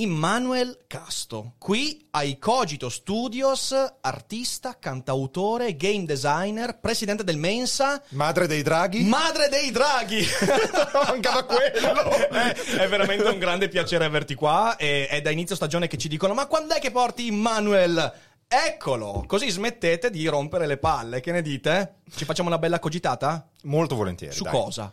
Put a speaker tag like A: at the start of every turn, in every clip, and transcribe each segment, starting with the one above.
A: Immanuel Casto, qui ai Cogito Studios, artista, cantautore, game designer, presidente del Mensa.
B: Madre dei draghi?
A: Madre dei draghi!
B: Mancava quello!
A: è, è veramente un grande piacere averti qua. E, è da inizio stagione che ci dicono: Ma quando è che porti Immanuel? Eccolo! Così smettete di rompere le palle. Che ne dite? Ci facciamo una bella cogitata?
B: Molto volentieri.
A: Su
B: dai.
A: cosa?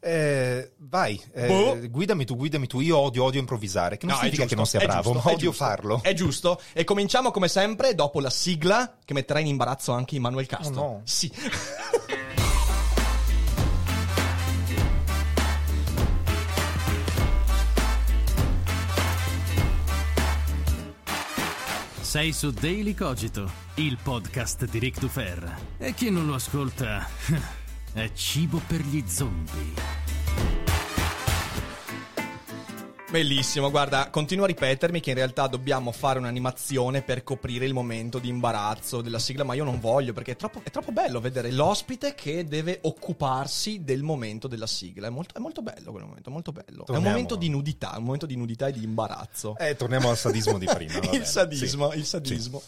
B: Eh, vai, eh,
A: Boh.
B: guidami tu, guidami tu. Io odio, odio improvvisare. Che non
A: No, è
B: significa che non sia bravo,
A: giusto,
B: ma odio
A: giusto,
B: farlo.
A: È giusto. E cominciamo come sempre dopo la sigla che metterà in imbarazzo anche Immanuel Castro.
B: Oh, no.
A: Sì.
C: Sei su Daily Cogito, il podcast di Rick Dufer. E chi non lo ascolta è cibo per gli zombie.
A: Bellissimo, guarda, continuo a ripetermi che in realtà dobbiamo fare un'animazione per coprire il momento di imbarazzo della sigla, ma io non voglio perché è troppo, è troppo bello vedere l'ospite che deve occuparsi del momento della sigla. È molto, è molto bello quel momento, molto bello. È un
B: Torniamo.
A: momento di nudità, un momento di nudità e di imbarazzo.
B: Eh, torniamo al sadismo di prima.
A: il
B: bene.
A: sadismo,
B: Sì.
A: il sadismo.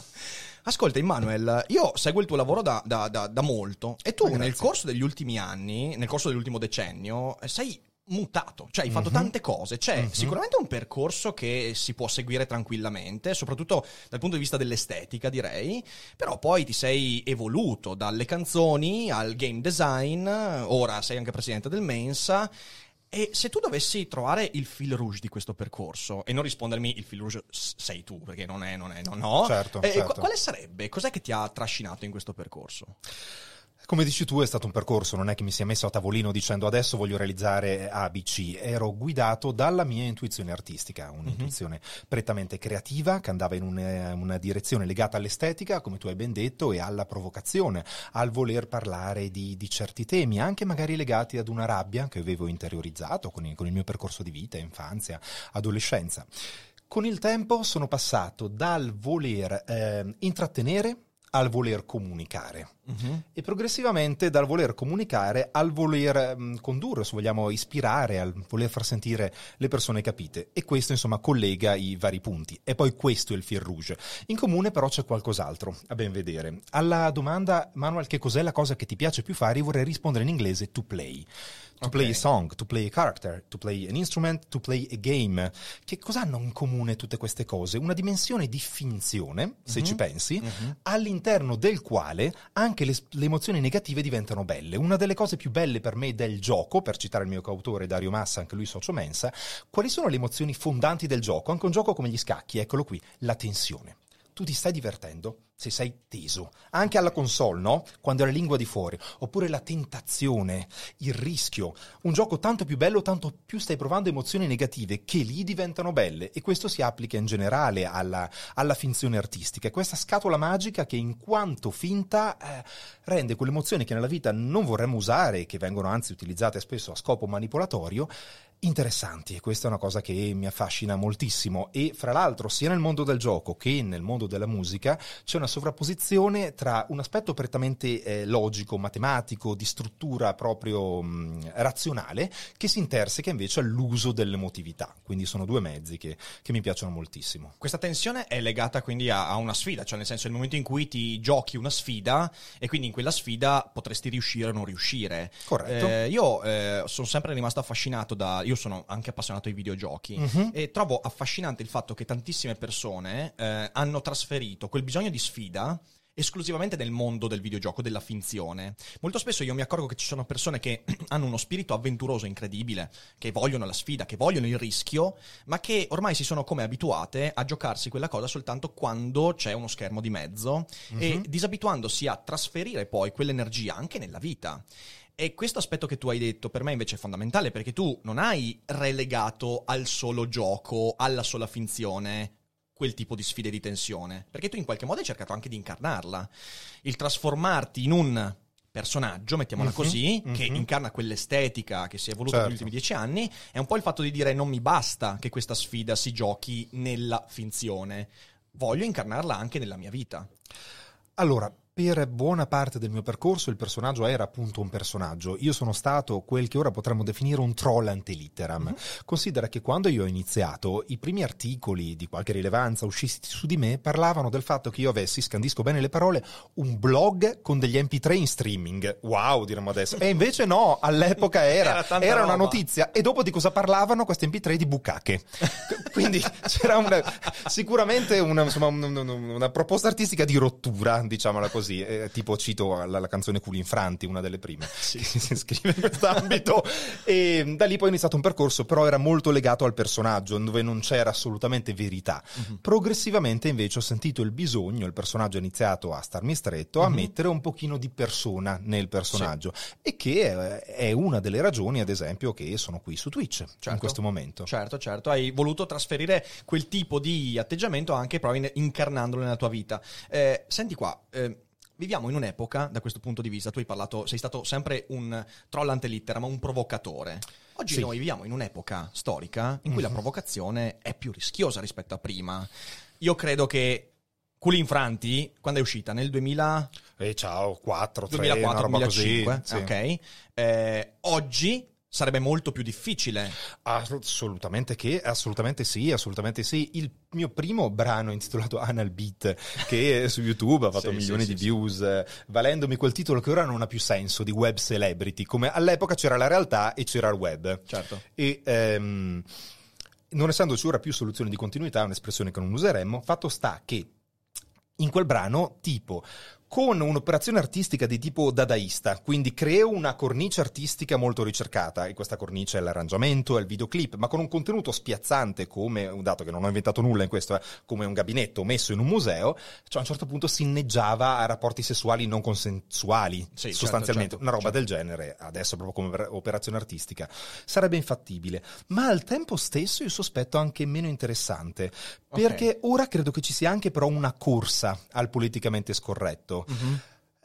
A: Ascolta, Immanuel, io seguo il tuo lavoro da, da- da- da molto e tu
B: Ah,
A: nel corso degli ultimi anni, nel corso dell'ultimo decennio, eh, sei mutato, cioè hai fatto tante cose. C'è sicuramente un percorso che si può seguire tranquillamente, soprattutto dal punto di vista dell'estetica, direi, però poi ti sei evoluto dalle canzoni al game design, ora sei anche presidente del Mensa. E se tu dovessi trovare il fil rouge di questo percorso, e non rispondermi il fil rouge sei tu, perché non è, non è, no, no.
B: Certo,
A: Eh,
B: certo.
A: qu- quale sarebbe? Cos'è che ti ha trascinato in questo percorso?
B: Come dici tu, è stato un percorso, non è che mi sia messo a tavolino dicendo adesso voglio realizzare ABC. Ero guidato dalla mia intuizione artistica, un'intuizione prettamente creativa che andava in una, una direzione legata all'estetica, come tu hai ben detto, e alla provocazione, al voler parlare di, di certi temi, anche magari legati ad una rabbia che avevo interiorizzato con il, con il mio percorso di vita, infanzia, adolescenza. Con il tempo sono passato dal voler eh, intrattenere al voler comunicare e progressivamente dal voler comunicare al voler mh, condurre, se vogliamo ispirare, al voler far sentire le persone capite. E questo insomma collega i vari punti. E poi questo è il fil rouge. In comune però c'è qualcos'altro, a ben vedere. Alla domanda, Manuel, che cos'è la cosa che ti piace più fare? Io vorrei rispondere in inglese to play. To
A: Ok.
B: play a song, to play a character, to play an instrument, to play a game. Che cosa hanno in comune tutte queste cose? Una dimensione di finzione, se ci pensi, all'interno del quale anche le, le emozioni negative diventano belle. Una delle cose più belle per me del gioco, per citare il mio coautore Dario Massa, anche lui socio mensa, quali sono le emozioni fondanti del gioco? Anche un gioco come gli scacchi, eccolo qui, la tensione. Tu ti stai divertendo se sei teso, anche alla console, no? Quando è la lingua di fuori, oppure la tentazione, il rischio. Un gioco tanto più bello, tanto più stai provando emozioni negative che lì diventano belle e questo si applica in generale alla, alla finzione artistica. È questa scatola magica che in quanto finta eh, rende quelle emozioni che nella vita non vorremmo usare, che vengono anzi utilizzate spesso a scopo manipolatorio, interessanti e questa è una cosa che mi affascina moltissimo e fra l'altro sia nel mondo del gioco che nel mondo della musica c'è una sovrapposizione tra un aspetto prettamente eh, logico, matematico, di struttura proprio mh, razionale che si interseca invece all'uso dell'emotività, quindi sono due mezzi che, che mi piacciono moltissimo.
A: Questa tensione è legata quindi a, a una sfida, cioè nel senso nel momento in cui ti giochi una sfida e quindi in quella sfida potresti riuscire o non riuscire.
B: Corretto.
A: Eh, io eh, sono sempre rimasto affascinato da... Io sono anche appassionato ai videogiochi
B: Mhm.
A: e trovo affascinante il fatto che tantissime persone eh, hanno trasferito quel bisogno di sfida esclusivamente nel mondo del videogioco, della finzione. Molto spesso io mi accorgo che ci sono persone che hanno uno spirito avventuroso incredibile, che vogliono la sfida, che vogliono il rischio, ma che ormai si sono come abituate a giocarsi quella cosa soltanto quando c'è uno schermo di mezzo e disabituandosi a trasferire poi quell'energia anche nella vita. E questo aspetto che tu hai detto per me invece è fondamentale perché tu non hai relegato al solo gioco, alla sola finzione, quel tipo di sfide di tensione, perché tu in qualche modo hai cercato anche di incarnarla. Il trasformarti in un personaggio, mettiamola
B: Mhm,
A: così,
B: mhm.
A: che incarna quell'estetica che si è evoluta
B: Certo.
A: negli ultimi dieci anni, è un po' il fatto di dire non mi basta che questa sfida si giochi nella finzione, voglio incarnarla anche nella mia vita.
B: Allora, per buona parte del mio percorso il personaggio era appunto un personaggio. Io sono stato quel che ora potremmo definire un troll ante litteram. Considera che quando io ho iniziato, i primi articoli di qualche rilevanza usciti su di me parlavano del fatto che io avessi, scandisco bene le parole, un blog con degli MP3 in streaming. Wow, diremmo adesso. E invece no, all'epoca era,
A: Era
B: era una notizia. E dopo di cosa parlavano questi MP3 di bucacche. Quindi c'era una- sicuramente una, insomma, un- un- un- una proposta artistica di rottura, diciamola così. Eh, tipo cito la, la canzone Culi Infranti, una delle prime che si iscrive in quest'ambito. E da lì poi è iniziato un percorso, però era molto legato al personaggio, dove non c'era assolutamente verità. Progressivamente invece ho sentito il bisogno, il personaggio ha iniziato a starmi stretto, a mettere un pochino di persona nel personaggio. E che eh, è una delle ragioni, ad esempio, che sono qui su Twitch in
A: Certo.
B: questo momento.
A: Certo, certo, hai voluto trasferire quel tipo di atteggiamento anche proprio in- incarnandolo nella tua vita. Eh, senti qua, eh, viviamo in un'epoca, da questo punto di vista, tu hai parlato, sei stato sempre un troll ante litteram, un provocatore. Oggi
B: Sì.
A: noi viviamo in un'epoca storica in cui la provocazione è più rischiosa rispetto a prima. Io credo che Culi Infranti, quando è uscita? Nel 2000...
B: E ciao, 4, 3, una
A: 2004,
B: roba
A: 2005,
B: così. sì.
A: ok. Eh, oggi sarebbe molto più difficile.
B: Assolutamente che, assolutamente sì, assolutamente sì. Il mio primo brano intitolato Anal Beat, che su YouTube ha fatto
A: Sì,
B: milioni
A: sì,
B: di
A: sì,
B: views, valendomi quel titolo che ora non ha più senso, di web celebrity, come all'epoca c'era la realtà e c'era il web.
A: Certo.
B: E ehm, non essendoci ora più soluzioni di continuità, un'espressione che non useremmo, fatto sta che in quel brano, tipo, con un'operazione artistica di tipo dadaista, quindi creo una cornice artistica molto ricercata, e questa cornice è l'arrangiamento, è il videoclip, ma con un contenuto spiazzante come, dato che non ho inventato nulla in questo, eh, come un gabinetto messo in un museo, cioè a un certo punto si inneggiava a rapporti sessuali non consensuali,
A: Sì,
B: sostanzialmente,
A: certo,
B: una roba
A: certo.
B: del genere, adesso proprio come operazione artistica, sarebbe infattibile, ma al tempo stesso io sospetto anche meno interessante,
A: Ok.
B: perché ora credo che ci sia anche però una corsa al politicamente scorretto.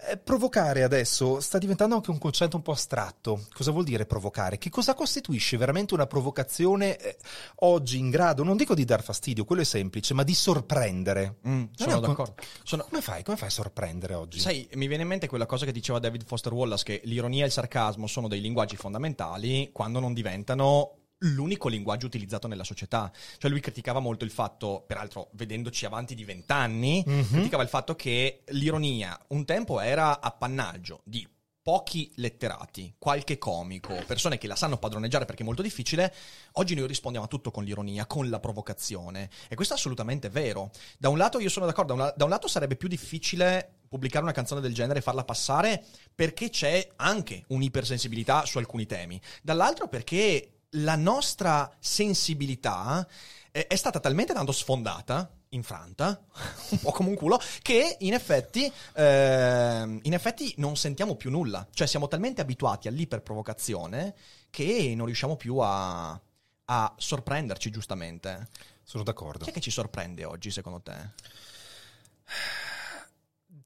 B: Eh, Provocare adesso sta diventando anche un concetto un po' astratto. Cosa vuol dire provocare? Che cosa costituisce veramente una provocazione eh, oggi in grado, non dico di dar fastidio, quello è semplice, ma di sorprendere?
A: Mm, sono
B: un con-
A: d'accordo. Sono-
B: Come fai? Come fai a sorprendere oggi?
A: Sai, mi viene in mente quella cosa che diceva David Foster Wallace, che l'ironia e il sarcasmo sono dei linguaggi fondamentali quando non diventano l'unico linguaggio utilizzato nella società. Cioè lui criticava molto il fatto, peraltro vedendoci avanti di vent'anni,
B: Mhm.
A: criticava il fatto che l'ironia un tempo era appannaggio di pochi letterati, qualche comico, persone che la sanno padroneggiare perché è molto difficile, oggi noi rispondiamo a tutto con l'ironia, con la provocazione. E questo è assolutamente vero. Da un lato io sono d'accordo, da un lato sarebbe più difficile pubblicare una canzone del genere e farla passare perché c'è anche un'ipersensibilità su alcuni temi. Dall'altro perché la nostra sensibilità è, è stata talmente tanto sfondata, infranta, un po' come un culo, che in effetti, ehm, in effetti non sentiamo più nulla. Cioè siamo talmente abituati all'iperprovocazione che non riusciamo più a, a sorprenderci giustamente.
B: Sono d'accordo.
A: Chi è che ci sorprende oggi secondo te?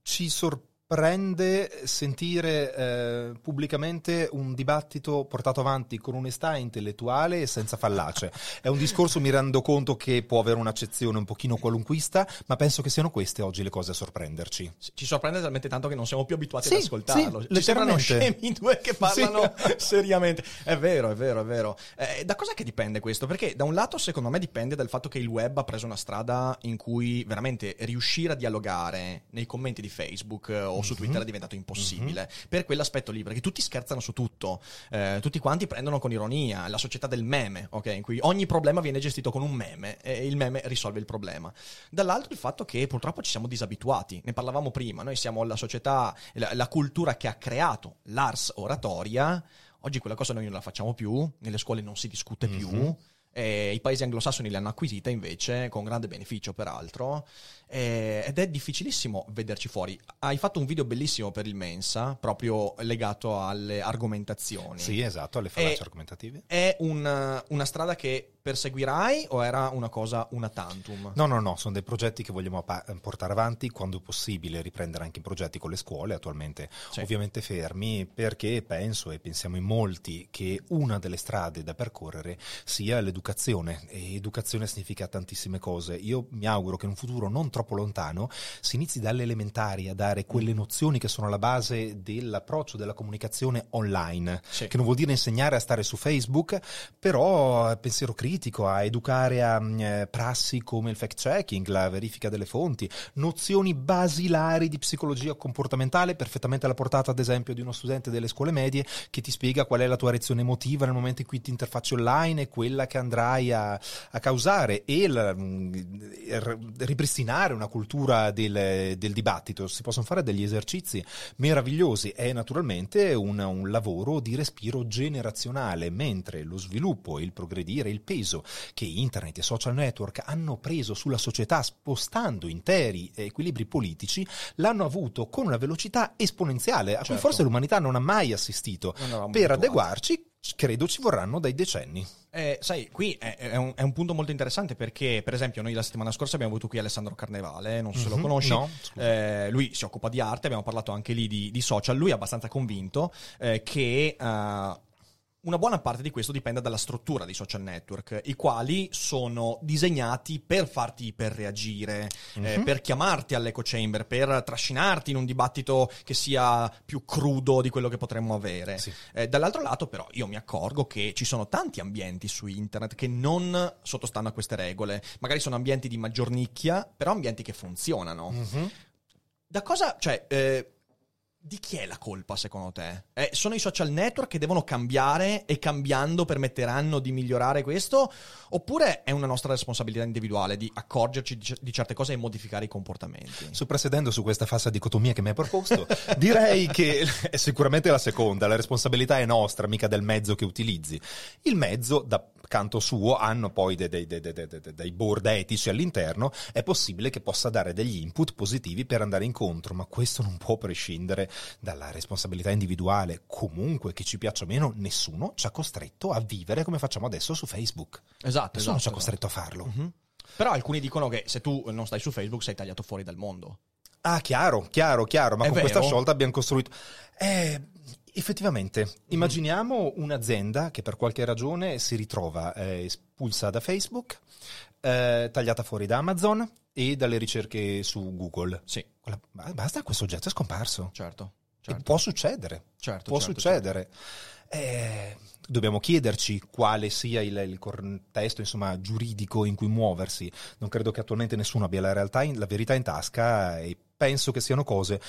B: Ci sorprende sentire eh, pubblicamente un dibattito portato avanti con onestà intellettuale e senza fallace. È un discorso, mi rendo conto, che può avere un'accezione un pochino qualunquista, ma penso che siano queste oggi le cose a sorprenderci.
A: Ci sorprende talmente tanto che non siamo più abituati
B: Sì,
A: ad ascoltarlo.
B: sì,
A: Ci sembrano scemi due che parlano
B: Sì.
A: seriamente. È vero, è vero, è vero. Eh, da cos'è che dipende questo? Perché da un lato, secondo me, dipende dal fatto che il web ha preso una strada in cui veramente riuscire a dialogare nei commenti di Facebook eh, o su Twitter è diventato impossibile. Per quell'aspetto lì, perché tutti scherzano su tutto. Eh, tutti quanti prendono con ironia la società del meme, ok? In cui ogni problema viene gestito con un meme e il meme risolve il problema. Dall'altro il fatto che purtroppo ci siamo disabituati, ne parlavamo prima, noi siamo la società, la, la cultura che ha creato l'ars oratoria, oggi quella cosa noi non la facciamo più, nelle scuole non si discute più. E I paesi anglosassoni l'hanno acquisita invece con grande beneficio, peraltro, e- ed è difficilissimo vederci fuori. Hai fatto un video bellissimo per il Mensa, proprio legato alle argomentazioni
B: Sì, esatto, alle fallaci
A: E-
B: argomentative.
A: è un- una strada che perseguirai o era una cosa una tantum?
B: No, no, no, sono dei progetti che vogliamo pa- portare avanti quando possibile, riprendere anche i progetti con le scuole, attualmente
A: Sì.
B: ovviamente fermi, perché penso e pensiamo in molti che una delle strade da percorrere sia l'educazione e educazione significa tantissime cose. Io mi auguro che in un futuro non troppo lontano si inizi dalle elementari a dare quelle nozioni che sono alla base dell'approccio della comunicazione online,
A: Sì.
B: che non vuol dire insegnare a stare su Facebook, però pensiero critico, a educare a mm, eh, prassi come il fact checking, la verifica delle fonti, nozioni basilari di psicologia comportamentale, perfettamente alla portata ad esempio di uno studente delle scuole medie che ti spiega qual è la tua reazione emotiva nel momento in cui ti interfacci online e quella che andrai a, a causare e il, mm, ripristinare una cultura del, del dibattito. Si possono fare degli esercizi meravigliosi, è naturalmente un, un lavoro di respiro generazionale, mentre lo sviluppo, il progredire, il peso che internet e social network hanno preso sulla società spostando interi equilibri politici, l'hanno avuto con una velocità esponenziale a cui
A: Certo.
B: forse l'umanità non ha mai assistito. Per adeguarci, credo ci vorranno dei decenni.
A: Eh, sai, qui è, è un, è un punto molto interessante perché, per esempio, noi la settimana scorsa abbiamo avuto qui Alessandro Carnevale, non so se lo
B: Mhm,
A: conosci.
B: no.
A: Eh, lui si occupa di arte, abbiamo parlato anche lì di, di social. Lui è abbastanza convinto eh, che eh, una buona parte di questo dipenda dalla struttura dei social network, i quali sono disegnati per farti iperreagire, eh,
B: Mhm.
A: per chiamarti all'echo chamber, per trascinarti in un dibattito che sia più crudo di quello che potremmo avere.
B: Sì.
A: Eh, dall'altro lato, però, io mi accorgo che ci sono tanti ambienti su internet che non sottostanno a queste regole. Magari sono ambienti di maggior nicchia, però ambienti che funzionano.
B: Mhm.
A: Da cosa, cioè, eh, di chi è la colpa secondo te? Eh, sono i social network che devono cambiare e cambiando permetteranno di migliorare questo? Oppure è una nostra responsabilità individuale di accorgerci di, di certe cose e modificare i comportamenti?
B: Soprassedendo su questa falsa dicotomia che mi hai proposto, direi che è sicuramente la seconda, la responsabilità è nostra, mica del mezzo che utilizzi. Il mezzo, da canto suo, hanno poi dei- dei- dei- dei board etici all'interno, è possibile che possa dare degli input positivi per andare incontro, ma questo non può prescindere dalla responsabilità individuale. Comunque, che ci piaccia o meno, nessuno ci ha costretto a vivere come facciamo adesso su Facebook.
A: Esatto,
B: Nessuno
A: esatto,
B: ci ha costretto a farlo.
A: Mhm. Però alcuni dicono che se tu non stai su Facebook sei tagliato fuori dal mondo.
B: Ah, chiaro, chiaro, chiaro, ma
A: È
B: con
A: vero?
B: questa scelta abbiamo costruito... Eh, effettivamente, immaginiamo un'azienda che per qualche ragione si ritrova eh, espulsa da Facebook, eh, tagliata fuori da Amazon e dalle ricerche su Google.
A: Sì,
B: Basta, questo oggetto è scomparso.
A: certo. Certo.
B: Può succedere,
A: Certo,
B: può
A: certo,
B: succedere. Eh, dobbiamo chiederci quale sia il, il contesto insomma, giuridico in cui muoversi. Non credo che attualmente nessuno abbia la, realtà in- la verità in tasca e penso che siano cose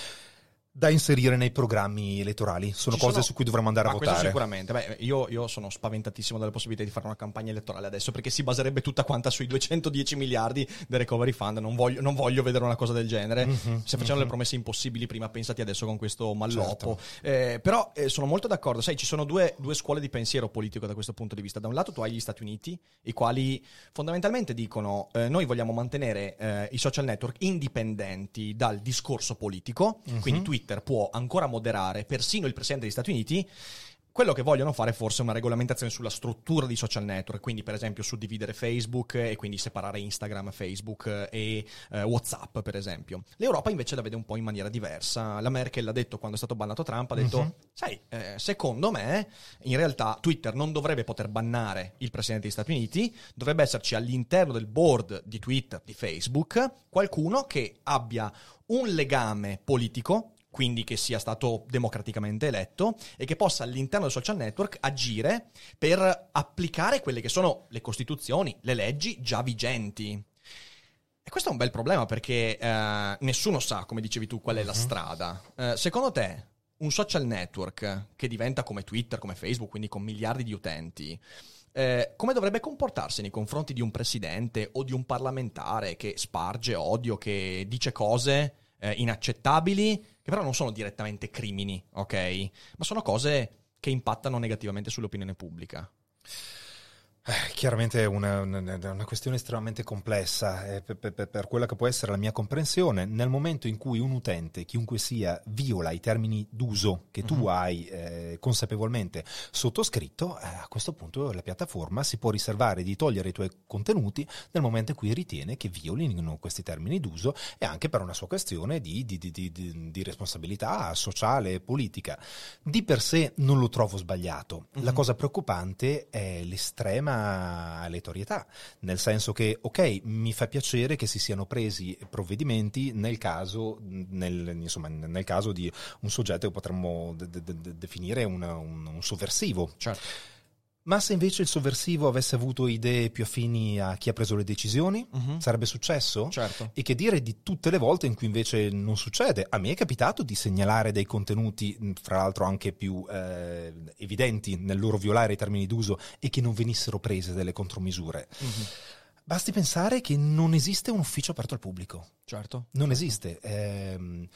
B: da inserire nei programmi elettorali. Sono
A: Ci
B: cose
A: sono-
B: su cui dovremmo andare
A: Ma
B: a votare.
A: sicuramente. Beh, io, io sono spaventatissimo dalla possibilità di fare una campagna elettorale adesso perché si baserebbe tutta quanta sui 210 miliardi del recovery fund. Non voglio, non voglio vedere una cosa del genere.
B: Mhm,
A: Se facevano le promesse impossibili prima, pensati adesso con questo malloppo.
B: Certo.
A: Eh, però eh, sono molto d'accordo. Sai, ci sono due, due scuole di pensiero politico da questo punto di vista. Da un lato tu hai gli Stati Uniti, i quali fondamentalmente dicono eh, noi vogliamo mantenere eh, i social network indipendenti dal discorso politico,
B: Mhm.
A: quindi Twitter può ancora moderare persino il Presidente degli Stati Uniti. Quello che vogliono fare è forse una regolamentazione sulla struttura di social network, quindi per esempio suddividere Facebook e quindi separare Instagram, Facebook e eh, WhatsApp per esempio. L'Europa invece la vede un po' in maniera diversa. La Merkel ha detto quando è stato bannato Trump, ha detto,
B: Mhm.
A: sai, eh, secondo me in realtà Twitter non dovrebbe poter bannare il Presidente degli Stati Uniti, dovrebbe esserci all'interno del board di Twitter, di Facebook, qualcuno che abbia un legame politico quindi che sia stato democraticamente eletto e che possa all'interno del social network agire per applicare quelle che sono le costituzioni, le leggi già vigenti. E questo è un bel problema perché eh, nessuno sa, come dicevi tu, qual è la strada. Eh, secondo te, un social network che diventa come Twitter, come Facebook, quindi con miliardi di utenti, eh, come dovrebbe comportarsi nei confronti di un presidente o di un parlamentare che sparge odio, che dice cose eh, inaccettabili, che però non sono direttamente crimini, ok? Ma sono cose che impattano negativamente sull'opinione pubblica.
B: Eh, chiaramente è una, una, una, questione estremamente complessa eh, per, per, per, quella che può essere la mia comprensione. Nel momento in cui un utente, chiunque sia, viola i termini d'uso che tu uh-huh. hai eh, consapevolmente sottoscritto, eh, a questo punto la piattaforma si può riservare di togliere i tuoi contenuti nel momento in cui ritiene che violino questi termini d'uso e anche per una sua questione di, di, di, di responsabilità sociale e politica. Di per sé non lo trovo sbagliato. Uh-huh. La cosa preoccupante è l'estrema estrema aleatorietà, nel senso che, ok, mi fa piacere che si siano presi provvedimenti nel caso, nel, insomma, nel caso di un soggetto che potremmo de- de- de- definire una, un, un sovversivo.
A: Certo.
B: Ma se invece il sovversivo avesse avuto idee più affini a chi ha preso le decisioni, uh-huh. sarebbe successo?
A: Certo.
B: E che dire di tutte le volte in cui invece non succede? A me è capitato di segnalare dei contenuti, fra l'altro anche più eh, evidenti nel loro violare i termini d'uso e che non venissero prese delle contromisure. Uh-huh. Basti pensare che non esiste un ufficio aperto al pubblico.
A: Certo.
B: Non esiste. Eh,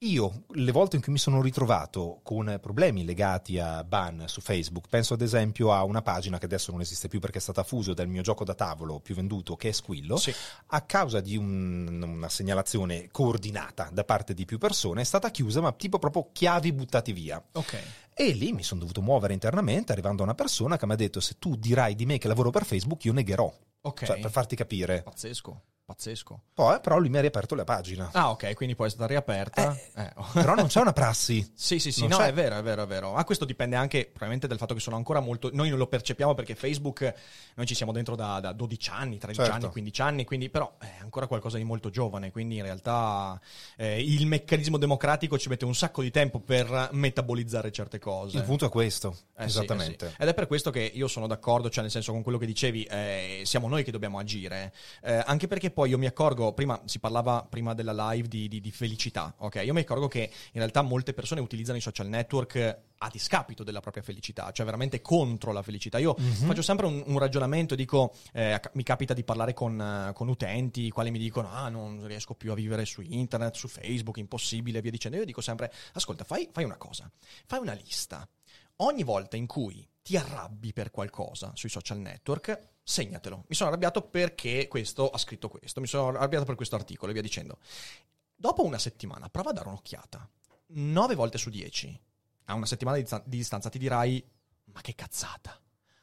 B: io, le volte in cui mi sono ritrovato con problemi legati a ban su Facebook, penso ad esempio a una pagina che adesso non esiste più perché è stata fuso del mio gioco da tavolo più venduto, che è Squillo,
A: sì.
B: a causa di un, una segnalazione coordinata da parte di più persone, è stata chiusa, ma tipo proprio chiavi buttati via.
A: Ok.
B: E lì mi sono dovuto muovere internamente, arrivando a una persona che mi ha detto: Se tu dirai di me che lavoro per Facebook, io negherò.
A: Ok.
B: Cioè, per farti capire.
A: Pazzesco. Pazzesco.
B: Poi, però lui mi ha riaperto la pagina.
A: Ah, ok, quindi poi è stata riaperta.
B: Eh, eh. però non c'è una prassi.
A: sì, sì, sì,
B: non
A: no,
B: c'è.
A: è vero, è vero, è vero. Ma questo dipende anche probabilmente dal fatto che sono ancora molto... Noi non lo percepiamo perché Facebook, noi ci siamo dentro da, da 12 anni, 13
B: Certo.
A: anni, 15 anni, quindi però è ancora qualcosa di molto giovane, quindi in realtà eh, il meccanismo democratico ci mette un sacco di tempo per metabolizzare certe cose.
B: Il punto è questo.
A: Eh sì,
B: esattamente.
A: eh sì. Ed è per questo che io sono d'accordo, cioè nel senso con quello che dicevi, eh, siamo noi che dobbiamo agire, Eh, anche perché poi io mi accorgo, prima si parlava prima della live di, di- di felicità, ok? Io mi accorgo che in realtà molte persone utilizzano i social network a discapito della propria felicità, cioè veramente contro la felicità. Io faccio sempre un, un ragionamento, dico, eh, mi capita di parlare con, eh, con utenti, i quali mi dicono, ah non riesco più a vivere su internet, su Facebook, impossibile, via dicendo. Io dico sempre, ascolta, fai, fai una cosa, fai una lista ogni volta in cui ti arrabbi per qualcosa sui social network, segnatelo. Mi sono arrabbiato perché questo ha scritto questo, mi sono arrabbiato per questo articolo e via dicendo. Dopo una settimana, prova a dare un'occhiata. 9 volte su 10, a una settimana di, distan- di distanza, ti dirai: Ma che cazzata!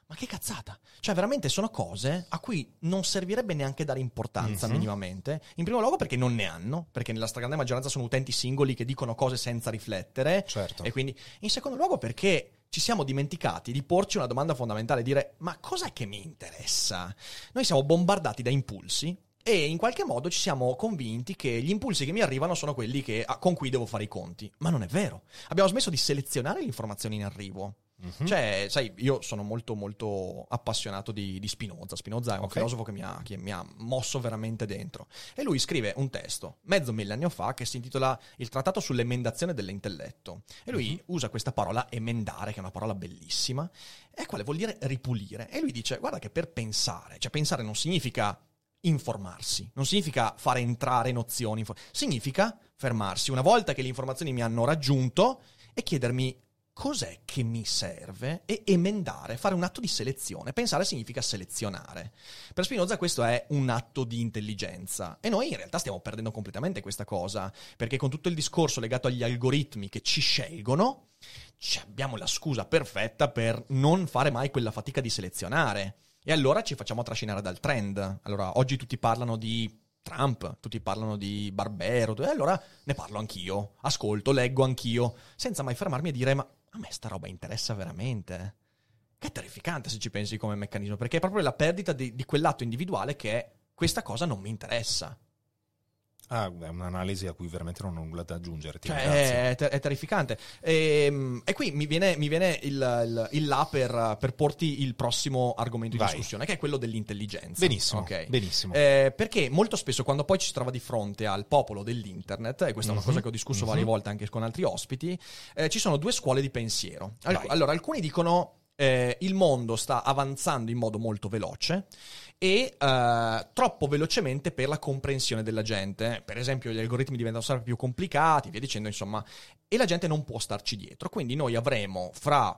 A: Ma che cazzata! Cioè, veramente sono cose a cui non servirebbe neanche dare importanza
B: Mhm.
A: minimamente. In primo luogo perché non ne hanno, perché nella stragrande maggioranza sono utenti singoli che dicono cose senza riflettere.
B: Certo.
A: E quindi, in secondo luogo, perché ci siamo dimenticati di porci una domanda fondamentale, dire ma cos'è che mi interessa? Noi siamo bombardati da impulsi e in qualche modo ci siamo convinti che gli impulsi che mi arrivano sono quelli che- con cui devo fare i conti. Ma non è vero. Abbiamo smesso di selezionare le informazioni in arrivo.
B: Mhm.
A: Cioè, sai, io sono molto molto appassionato di, di Spinoza. Spinoza è un
B: Ok.
A: filosofo che mi, ha, che mi ha mosso veramente dentro. E lui scrive un testo mezzo millennio fa che si intitola Il trattato sull'emendazione dell'intelletto. E lui usa questa parola emendare, che è una parola bellissima, e quale vuol dire ripulire. E lui dice: Guarda che per pensare, cioè pensare non significa informarsi, non significa fare entrare nozioni, significa fermarsi una volta che le informazioni mi hanno raggiunto e chiedermi cos'è che mi serve e emendare, fare un atto di selezione. Pensare significa selezionare. Per Spinoza questo è un atto di intelligenza e noi in realtà stiamo perdendo completamente questa cosa, perché con tutto il discorso legato agli algoritmi che ci scelgono, abbiamo la scusa perfetta per non fare mai quella fatica di selezionare. E allora ci facciamo trascinare dal trend. Allora, oggi tutti parlano di Trump, tutti parlano di Barbero, e allora ne parlo anch'io, ascolto, leggo anch'io, senza mai fermarmi e dire ma a me sta roba interessa veramente? Che è terrificante se ci pensi come meccanismo, perché è proprio la perdita di, di quell'atto individuale che è questa cosa non mi interessa.
B: Ah, è un'analisi a cui veramente non ho nulla da aggiungere. Ti
A: Cioè, è, ter- è terrificante. E, e qui mi viene, mi viene il, il- il là per, per porti il prossimo argomento di
B: Vai.
A: discussione, che è quello dell'intelligenza.
B: Benissimo,
A: Ok.
B: benissimo.
A: Eh, perché molto spesso quando poi ci si trova di fronte al popolo dell'internet, e questa è una
B: Mhm,
A: cosa che ho discusso varie
B: mhm.
A: volte anche con altri ospiti, eh, ci sono due scuole di pensiero. Alc- allora, alcuni dicono eh, il mondo sta avanzando in modo molto veloce e eh, troppo velocemente per la comprensione della gente. Per esempio, gli algoritmi diventano sempre più complicati, via dicendo, insomma, e la gente non può starci dietro. Quindi noi avremo fra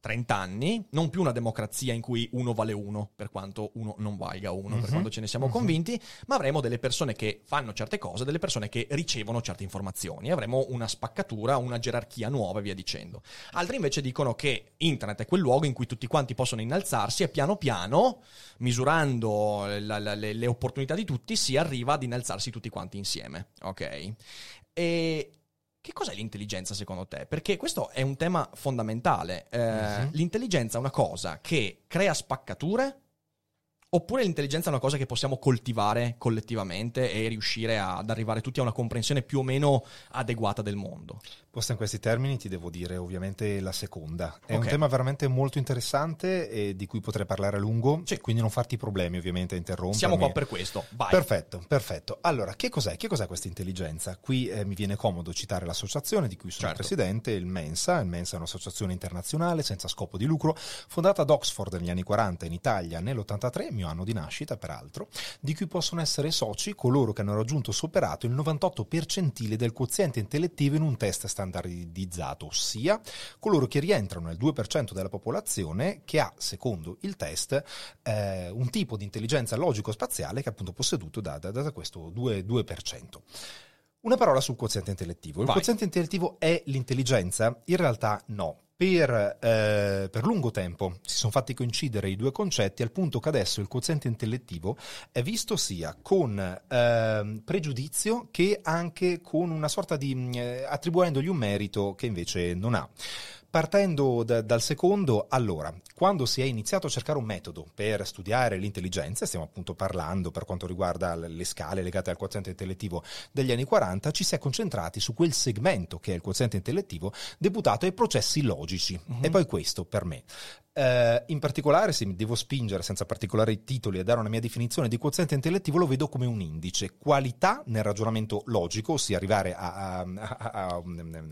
A: 30 anni, non più una democrazia in cui uno vale uno, per quanto uno non valga uno,
B: Mhm.
A: per quanto ce ne siamo convinti, ma avremo delle persone che fanno certe cose, delle persone che ricevono certe informazioni, avremo una spaccatura, una gerarchia nuova e via dicendo. Altri invece dicono che internet è quel luogo in cui tutti quanti possono innalzarsi e piano piano, misurando la- la- le, le opportunità di tutti, si arriva ad innalzarsi tutti quanti insieme, ok? E che cos'è l'intelligenza secondo te? Perché questo è un tema fondamentale. Eh, L'intelligenza è una cosa che crea spaccature? Oppure l'intelligenza è una cosa che possiamo coltivare collettivamente e riuscire ad arrivare tutti a una comprensione più o meno adeguata del mondo?
B: Posta in questi termini ti devo dire ovviamente la seconda. È
A: Ok.
B: un tema veramente molto interessante e di cui potrei parlare a lungo,
A: Sì.
B: quindi non farti problemi ovviamente a interrompermi.
A: Siamo qua per questo. Vai.
B: Perfetto, perfetto. Allora, che cos'è? Che cos'è questa intelligenza? Qui eh, mi viene comodo citare l'associazione di cui sono
A: Certo.
B: presidente, il Mensa. Il Mensa è un'associazione internazionale senza scopo di lucro, fondata ad Oxford negli anni 40 in Italia nell'83, mio anno di nascita peraltro, di cui possono essere soci coloro che hanno raggiunto o superato il 98 percentile del quoziente intellettivo in un test standardizzato, ossia coloro che rientrano nel 2% della popolazione che ha, secondo il test, eh, un tipo di intelligenza logico-spaziale che è appunto posseduto da, da- da questo 2%. 2%. Una parola sul quoziente intellettivo. Il
A: Vai.
B: quoziente intellettivo è l'intelligenza? In realtà no. Per, eh, per lungo tempo si sono fatti coincidere i due concetti al punto che adesso il quoziente intellettivo è visto sia con ehm, pregiudizio che anche con una sorta di mh, eh, attribuendogli un merito che invece non ha. Partendo da- dal secondo, allora, quando si è iniziato a cercare un metodo per studiare l'intelligenza, stiamo appunto parlando per quanto riguarda le scale legate al quoziente intellettivo degli anni 40, ci si è concentrati su quel segmento che è il quoziente intellettivo deputato ai processi logici. E poi questo per me. Eh, in particolare, se mi devo spingere senza particolari titoli a dare una mia definizione di quoziente intellettivo, lo vedo come un indice, qualità nel ragionamento logico, ossia arrivare a, a- a- a-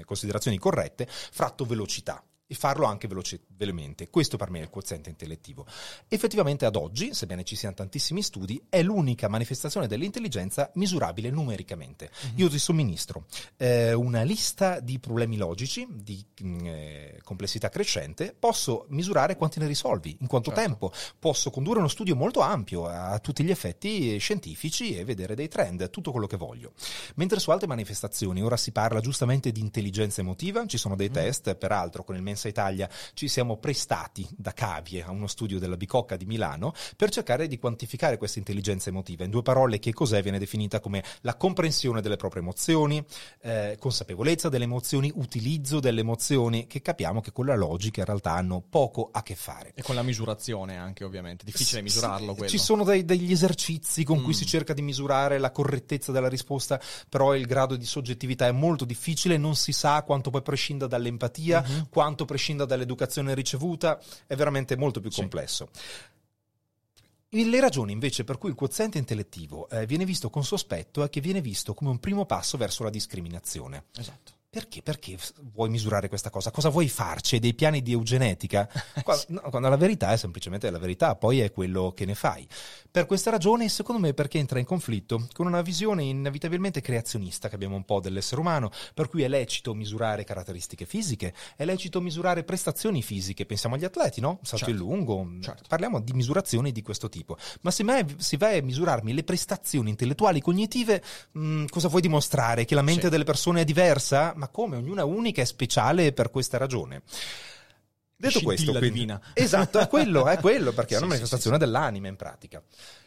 B: considerazioni corrette, fratto velocità. E farlo anche veloce- velocemente. Questo per me è il quoziente intellettivo. Effettivamente ad oggi, sebbene ci siano tantissimi studi, è l'unica manifestazione dell'intelligenza misurabile numericamente. Io ti somministro eh, una lista di problemi logici di mm, eh, complessità crescente, posso misurare quanti ne risolvi, in quanto
A: Certo.
B: tempo, posso condurre uno studio molto ampio a tutti gli effetti scientifici e vedere dei trend, tutto quello che voglio. Mentre su altre manifestazioni, ora si parla giustamente di intelligenza emotiva, ci sono dei test, peraltro con il Mensa Italia ci siamo prestati da cavie a uno studio della Bicocca di Milano per cercare di quantificare questa intelligenza emotiva. In due parole, che cos'è? Viene definita come la comprensione delle proprie emozioni, eh, consapevolezza delle emozioni, utilizzo delle emozioni, che capiamo che con la logica in realtà hanno poco a che fare.
A: E con la misurazione anche, ovviamente. Difficile
B: Sì,
A: misurarlo
B: sì,
A: quello.
B: Ci sono dei- degli esercizi con cui
A: Mm.
B: si cerca di misurare la correttezza della risposta, però il grado di soggettività è molto difficile, non si sa quanto poi prescinda dall'empatia,
A: Mhm.
B: quanto prescinda dall'educazione ricevuta, è veramente molto più
A: Sì.
B: complesso. Le ragioni invece per cui il quoziente intellettivo eh, viene visto con sospetto è che viene visto come un primo passo verso la discriminazione.
A: Esatto.
B: Perché? Perché vuoi misurare questa cosa? Cosa vuoi farci? Dei piani di eugenetica? Qua- no, Quando la verità è semplicemente la verità, poi è quello che ne fai. Per questa ragione, secondo me, perché entra in conflitto con una visione inevitabilmente creazionista che abbiamo un po' dell'essere umano, per cui è lecito misurare caratteristiche fisiche, è lecito misurare prestazioni fisiche. Pensiamo agli atleti, no? Salto
A: Certo.
B: in lungo.
A: Certo.
B: Parliamo di misurazioni di questo tipo. Ma se mai si va a misurarmi le prestazioni intellettuali cognitive, mh, cosa vuoi dimostrare? Che la mente
A: Sì.
B: delle persone è diversa? Ma come? Ognuna unica e speciale per questa ragione. Detto
A: Scintilla
B: questo, quindi,
A: divina.
B: esatto, è quello, è quello, perché è
A: Sì,
B: una
A: sì,
B: manifestazione dell'anima in pratica.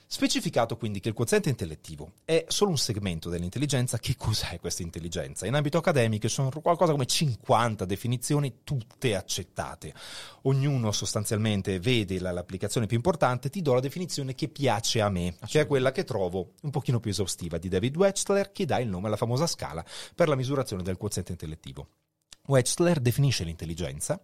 B: Specificato quindi che il quoziente intellettivo è solo un segmento dell'intelligenza, che cos'è questa intelligenza? In ambito accademico sono qualcosa come 50 definizioni, tutte accettate. Ognuno sostanzialmente vede la- l'applicazione più importante, ti do la definizione che piace a me, che è quella che trovo un pochino più esaustiva di David Wechsler, che dà il nome alla famosa scala per la misurazione del quoziente intellettivo. Wechsler definisce l'intelligenza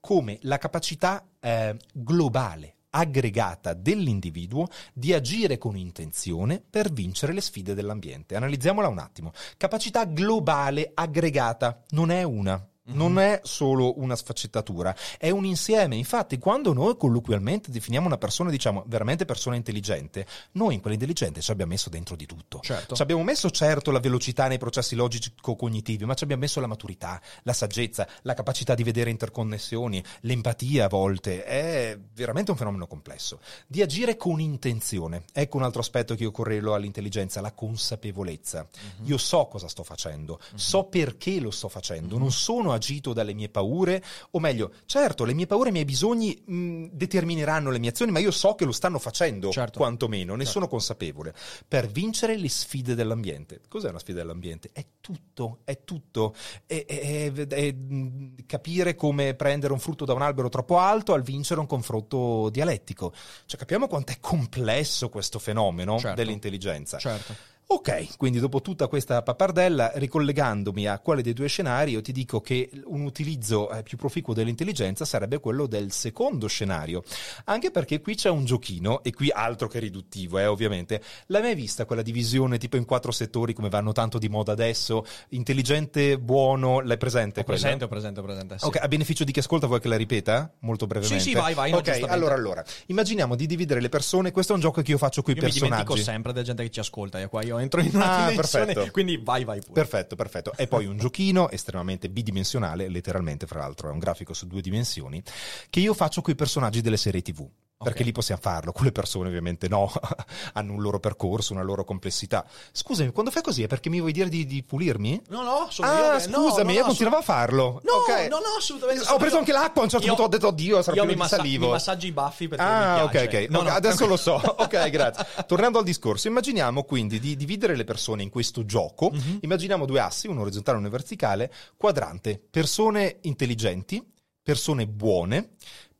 B: come la capacità eh, globale, aggregata dell'individuo di agire con intenzione per vincere le sfide dell'ambiente. Analizziamola un attimo. Capacità globale aggregata non è una, Non è solo una sfaccettatura, è un insieme. Infatti, quando noi colloquialmente definiamo una persona, diciamo veramente persona intelligente, noi in quell'intelligente ci abbiamo messo dentro di tutto.
A: Certo.
B: Ci abbiamo messo certo la velocità nei processi logico-cognitivi, ma ci abbiamo messo la maturità, la saggezza, la capacità di vedere interconnessioni, l'empatia a volte. È veramente un fenomeno complesso. Di agire con intenzione. Ecco un altro aspetto che io correlo all'intelligenza, la consapevolezza.
A: Mhm.
B: Io so cosa sto facendo, so perché lo sto facendo,
A: Mhm.
B: non sono agito dalle mie paure, o meglio, certo, le mie paure e i miei bisogni mh, determineranno le mie azioni, ma io so che lo stanno facendo,
A: Certo.
B: quantomeno, ne
A: Certo.
B: sono consapevole. Per vincere le sfide dell'ambiente. Cos'è una sfida dell'ambiente? È tutto, è tutto. È, è- è- è, mh, capire come prendere un frutto da un albero troppo alto al vincere un confronto dialettico. Cioè, capiamo quanto è complesso questo fenomeno
A: Certo.
B: dell'intelligenza.
A: Certo.
B: Ok, quindi dopo tutta questa pappardella, ricollegandomi a quale dei due scenari, io ti dico che un utilizzo eh, più proficuo dell'intelligenza sarebbe quello del secondo scenario. Anche perché qui c'è un giochino, e qui altro che riduttivo, eh, ovviamente. L'hai mai vista quella divisione tipo in quattro settori come vanno tanto di moda adesso? Intelligente, buono, l'hai presente?
A: Ho presente, ho presente, ho presente. sì.
B: Ok, a beneficio di chi ascolta vuoi che la ripeta? Molto brevemente.
A: Sì, sì, vai, vai, no,
B: Ok,
A: giustamente.
B: allora, allora, immaginiamo di dividere le persone, questo è un gioco che io faccio con i
A: Io mi dimentico
B: personaggi.
A: sempre della gente che ci ascolta. Io qua io entro in una
B: Ah,
A: dimensione,
B: perfetto.
A: quindi vai, vai pure.
B: Perfetto, perfetto. E poi un giochino estremamente bidimensionale, letteralmente, fra l'altro, è un grafico su due dimensioni, che io faccio con i personaggi delle serie TV. Perché
A: Ok.
B: lì possiamo farlo, con le persone ovviamente no, hanno un loro percorso, una loro complessità. Scusami, quando fai così è perché mi vuoi dire di, di pulirmi?
A: No, no, sono
B: Ah,
A: io
B: scusami,
A: no,
B: io
A: no,
B: continuavo a farlo.
A: No,
B: Ok.
A: no, no, assolutamente.
B: Ho preso
A: io.
B: anche l'acqua, a un certo
A: Io-
B: punto ho detto oddio, sarà
A: Io
B: di
A: massa-
B: salivo.
A: mi massaggi i baffi perché
B: Ah,
A: mi
B: ok, ok.
A: No,
B: Ok,
A: no,
B: adesso lo so. Ok, grazie. Tornando al discorso, immaginiamo quindi di dividere le persone in questo gioco.
A: Mhm.
B: Immaginiamo due assi, uno orizzontale e uno verticale. Quadrante, persone intelligenti, persone buone.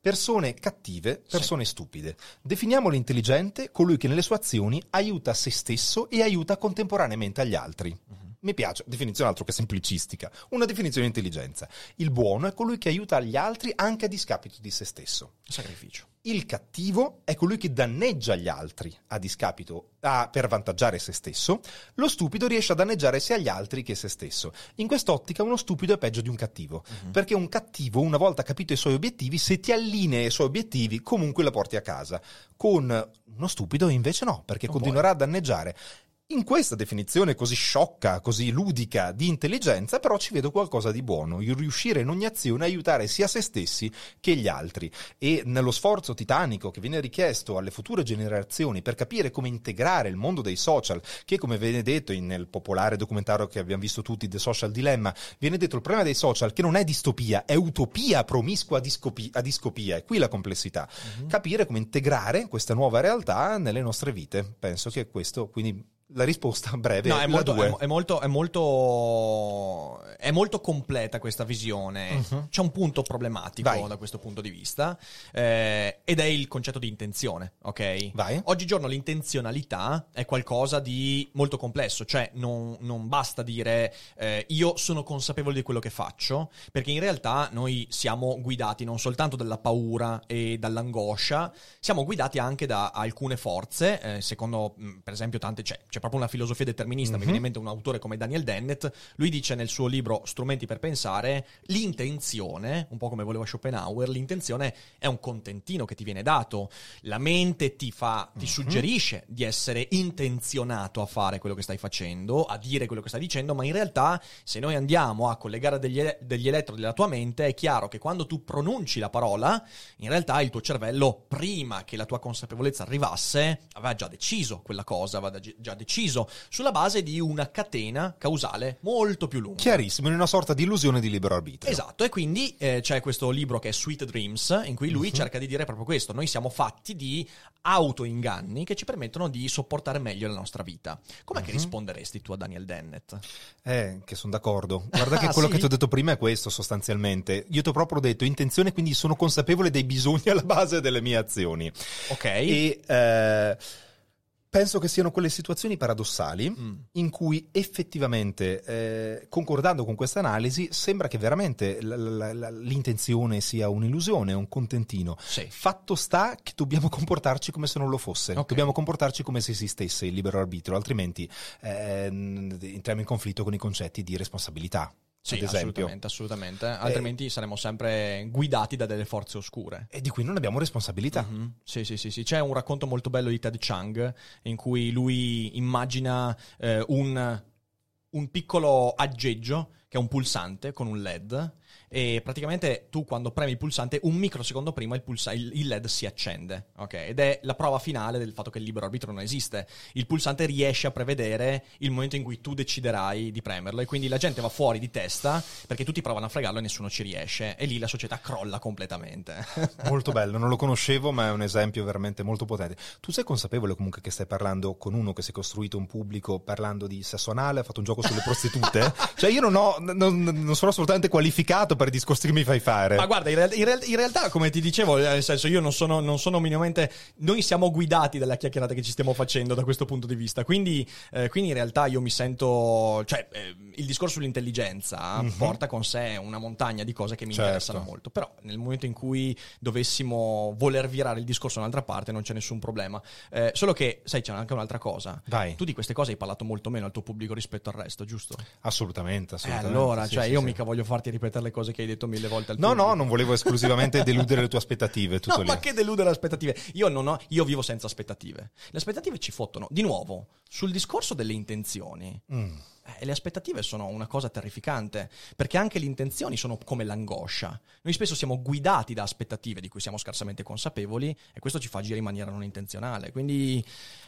B: Persone cattive, persone stupide. Definiamo l'intelligente colui che nelle sue azioni aiuta se stesso e aiuta contemporaneamente agli altri.
A: Mhm.
B: Mi piace, definizione altro che semplicistica. Una definizione di intelligenza. Il buono è colui che aiuta gli altri anche a discapito di se stesso.
A: Sacrificio.
B: Il cattivo è colui che danneggia gli altri a discapito a- per vantaggiare se stesso. Lo stupido riesce a danneggiare sia gli altri che se stesso. In quest'ottica uno stupido è peggio di un cattivo, perché un cattivo, una volta capito i suoi obiettivi, se ti allinea ai suoi obiettivi, comunque la porti a casa. Con uno stupido invece no, perché
A: Non
B: continuerà a danneggiare. In questa definizione così sciocca, così ludica di intelligenza, però ci vedo qualcosa di buono, il riuscire in ogni azione a aiutare sia se stessi che gli altri. E nello sforzo titanico che viene richiesto alle future generazioni per capire come integrare il mondo dei social, che come viene detto nel popolare documentario che abbiamo visto tutti, The Social Dilemma, viene detto il problema dei social che non è distopia, è utopia promiscua a, discopi- a discopia, è qui la complessità. Capire come integrare questa nuova realtà nelle nostre vite. Penso che questo, quindi la risposta breve
A: No, è molto, è, è molto, è molto, è molto completa questa visione.
B: Mhm.
A: C'è un punto problematico
B: Vai.
A: da questo punto di vista, eh, ed è il concetto di intenzione, ok?
B: Vai.
A: Oggigiorno l'intenzionalità è qualcosa di molto complesso, cioè non, non basta dire eh, io sono consapevole di quello che faccio, perché in realtà noi siamo guidati non soltanto dalla paura e dall'angoscia, siamo guidati anche da alcune forze, eh, secondo mh, per esempio tante, c'è, c'è proprio una filosofia determinista, mi
B: Mhm.
A: viene in mente un autore come Daniel Dennett, lui dice nel suo libro Strumenti per pensare, l'intenzione, un po' come voleva Schopenhauer, l'intenzione è un contentino che ti viene dato, la mente ti fa, ti suggerisce di essere intenzionato a fare quello che stai facendo, a dire quello che stai dicendo, ma in realtà se noi andiamo a collegare degli, degli elettrodi della tua mente, è chiaro che quando tu pronunci la parola, in realtà il tuo cervello, prima che la tua consapevolezza arrivasse, aveva già deciso quella cosa, aveva gi- già deciso, sulla base di una catena causale molto più lunga.
B: Chiarissimo, in una sorta di illusione di libero arbitrio.
A: Esatto, e quindi eh, c'è questo libro che è Sweet Dreams, in cui
B: Mhm.
A: lui cerca di dire proprio questo. Noi siamo fatti di autoinganni che ci permettono di sopportare meglio la nostra vita. Com'è
B: Mhm.
A: che risponderesti tu a Daniel Dennett?
B: Eh, che sono d'accordo. Guarda che
A: Ah,
B: quello
A: sì?
B: che ti ho detto prima è questo, sostanzialmente. Io ti ho proprio detto intenzione, quindi sono consapevole dei bisogni alla base delle mie azioni.
A: Ok.
B: E eh, penso che siano quelle situazioni paradossali
A: Mm.
B: in cui effettivamente, eh, concordando con questa analisi, sembra che veramente l- l- l'intenzione sia un'illusione, un contentino.
A: Sì.
B: Fatto sta che dobbiamo comportarci come se non lo fosse,
A: Ok.
B: dobbiamo comportarci come se esistesse il libero arbitrio, altrimenti eh, entriamo in conflitto con i concetti di responsabilità.
A: Sì, assolutamente, assolutamente. Altrimenti saremmo sempre guidati da delle forze oscure.
B: E di cui non abbiamo responsabilità.
A: Mhm. Sì, sì, sì, sì. C'è un racconto molto bello di Ted Chiang in cui lui immagina eh, un, un piccolo aggeggio che è un pulsante con un LED e praticamente tu quando premi il pulsante un microsecondo prima il, pulsa- il- LED si accende, ok? Ed è la prova finale del fatto che il libero arbitro non esiste. Il pulsante riesce a prevedere il momento in cui tu deciderai di premerlo e quindi la gente va fuori di testa perché tutti provano a fregarlo e nessuno ci riesce e lì la società crolla completamente.
B: Molto bello, non lo conoscevo, ma è un esempio veramente molto potente. Tu sei consapevole comunque che stai parlando con uno che si è costruito un pubblico parlando di sesso anale, ha fatto un gioco sulle prostitute? cioè io non, ho, non, non sono assolutamente qualificato per discorsi che mi fai fare.
A: Ma guarda, in, real- in real- in realtà, come ti dicevo, nel senso, io non sono, non sono minimamente. Noi siamo guidati dalla chiacchierata che ci stiamo facendo da questo punto di vista. Quindi, eh, quindi in realtà io mi sento. Cioè, eh, il discorso sull'intelligenza porta con sé una montagna di cose che mi
B: Certo.
A: interessano molto. Però, nel momento in cui dovessimo voler virare il discorso da un'altra parte, non c'è nessun problema. Eh, solo che, sai, c'è anche un'altra cosa.
B: Vai.
A: Tu di queste cose hai parlato molto meno al tuo pubblico rispetto al resto, giusto?
B: Assolutamente,
A: Eh,
B: assolutamente.
A: allora,
B: sì,
A: cioè,
B: sì,
A: io
B: sì.
A: mica voglio farti ripetere le cose che hai detto mille volte al
B: No,
A: pubblico.
B: no, non volevo esclusivamente deludere le tue aspettative, tutto
A: No,
B: lì.
A: ma che deludere le aspettative. Io non ho, io vivo senza aspettative. Le aspettative ci fottono. Di nuovo, sul discorso delle intenzioni.
B: Mm.
A: Eh, le aspettative sono una cosa terrificante, perché anche le intenzioni sono come l'angoscia. Noi spesso siamo guidati da aspettative di cui siamo scarsamente consapevoli e questo ci fa agire in maniera non intenzionale. Quindi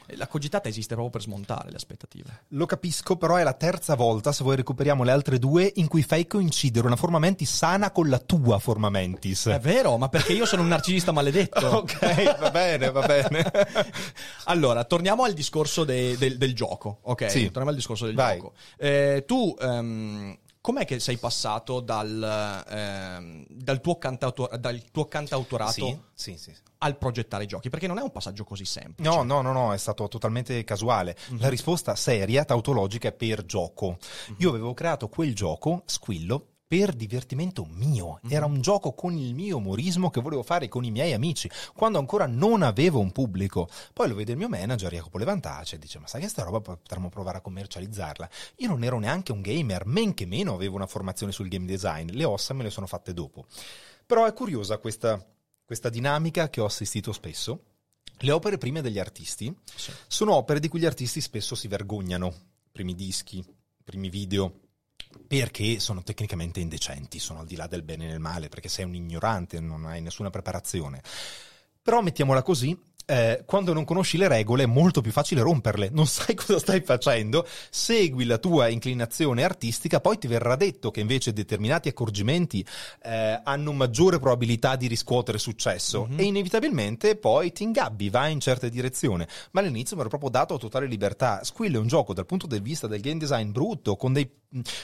A: eh, la cogitata esiste proprio per smontare le aspettative.
B: Lo capisco, però è la terza volta, se vuoi recuperiamo le altre due, in cui fai coincidere una forma mentis sana con la tua forma mentis.
A: È vero, ma perché io sono un narcisista maledetto.
B: ok, va bene, va bene.
A: Allora, torniamo al discorso de- del, del gioco, ok?
B: Sì.
A: Torniamo al discorso del
B: Vai.
A: gioco. Eh, tu, ehm, com'è che sei passato dal, ehm, dal tuo, cantautor- dal tuo cantautorato
B: Sì, sì, sì.
A: al progettare giochi? Perché non è un passaggio così semplice.
B: No, no, no, no, è stato totalmente casuale. La risposta seria, tautologica, è per gioco. Io avevo creato quel gioco, Squillo, per divertimento mio. Era un gioco con il mio umorismo che volevo fare con i miei amici, quando ancora non avevo un pubblico. Poi lo vede il mio manager, Jacopo Levantace, e dice, ma sai che sta roba potremmo provare a commercializzarla? Io non ero neanche un gamer, men che meno avevo una formazione sul game design. Le ossa me le sono fatte dopo. Però è curiosa questa, questa dinamica che ho assistito spesso. Le opere prime degli artisti
A: Sì.
B: sono opere di cui gli artisti spesso si vergognano. Primi dischi, primi video, perché sono tecnicamente indecenti, sono al di là del bene e del male, perché sei un ignorante, non hai nessuna preparazione. Però mettiamola così, eh, quando non conosci le regole è molto più facile romperle, non sai cosa stai facendo, segui la tua inclinazione artistica, poi ti verrà detto che invece determinati accorgimenti eh, hanno maggiore probabilità di riscuotere successo e inevitabilmente poi ti ingabbi, vai in certe direzioni. Ma all'inizio mi ero proprio dato totale libertà. Squill è un gioco dal punto di vista del game design brutto, con, dei,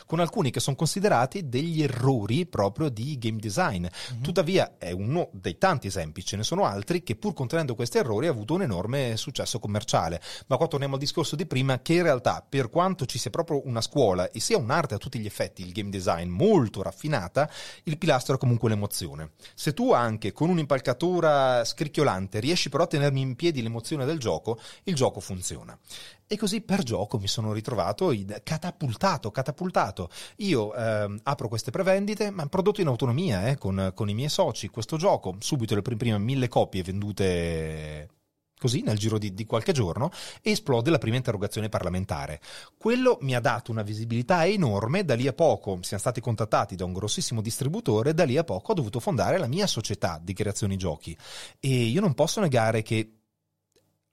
B: con alcuni che sono considerati degli errori proprio di game design. Tuttavia è uno dei tanti esempi, ce ne sono altri che pur contenendo questi errori ha avuto un enorme successo commerciale. Ma qua torniamo al discorso di prima che in realtà per quanto ci sia proprio una scuola e sia un'arte a tutti gli effetti, il game design molto raffinata, il pilastro è comunque l'emozione. Se tu anche con un'impalcatura scricchiolante riesci però a tenermi in piedi l'emozione del gioco, il gioco funziona. E così per gioco mi sono ritrovato catapultato, catapultato. Io ehm, apro queste prevendite, ma prodotto in autonomia eh, con, con i miei soci. Questo gioco, subito le prim- prime mille copie vendute così nel giro di, di qualche giorno e esplode la prima interrogazione parlamentare. Quello mi ha dato una visibilità enorme, da lì a poco siamo stati contattati da un grossissimo distributore, da lì a poco ho dovuto fondare la mia società di creazione giochi e io non posso negare che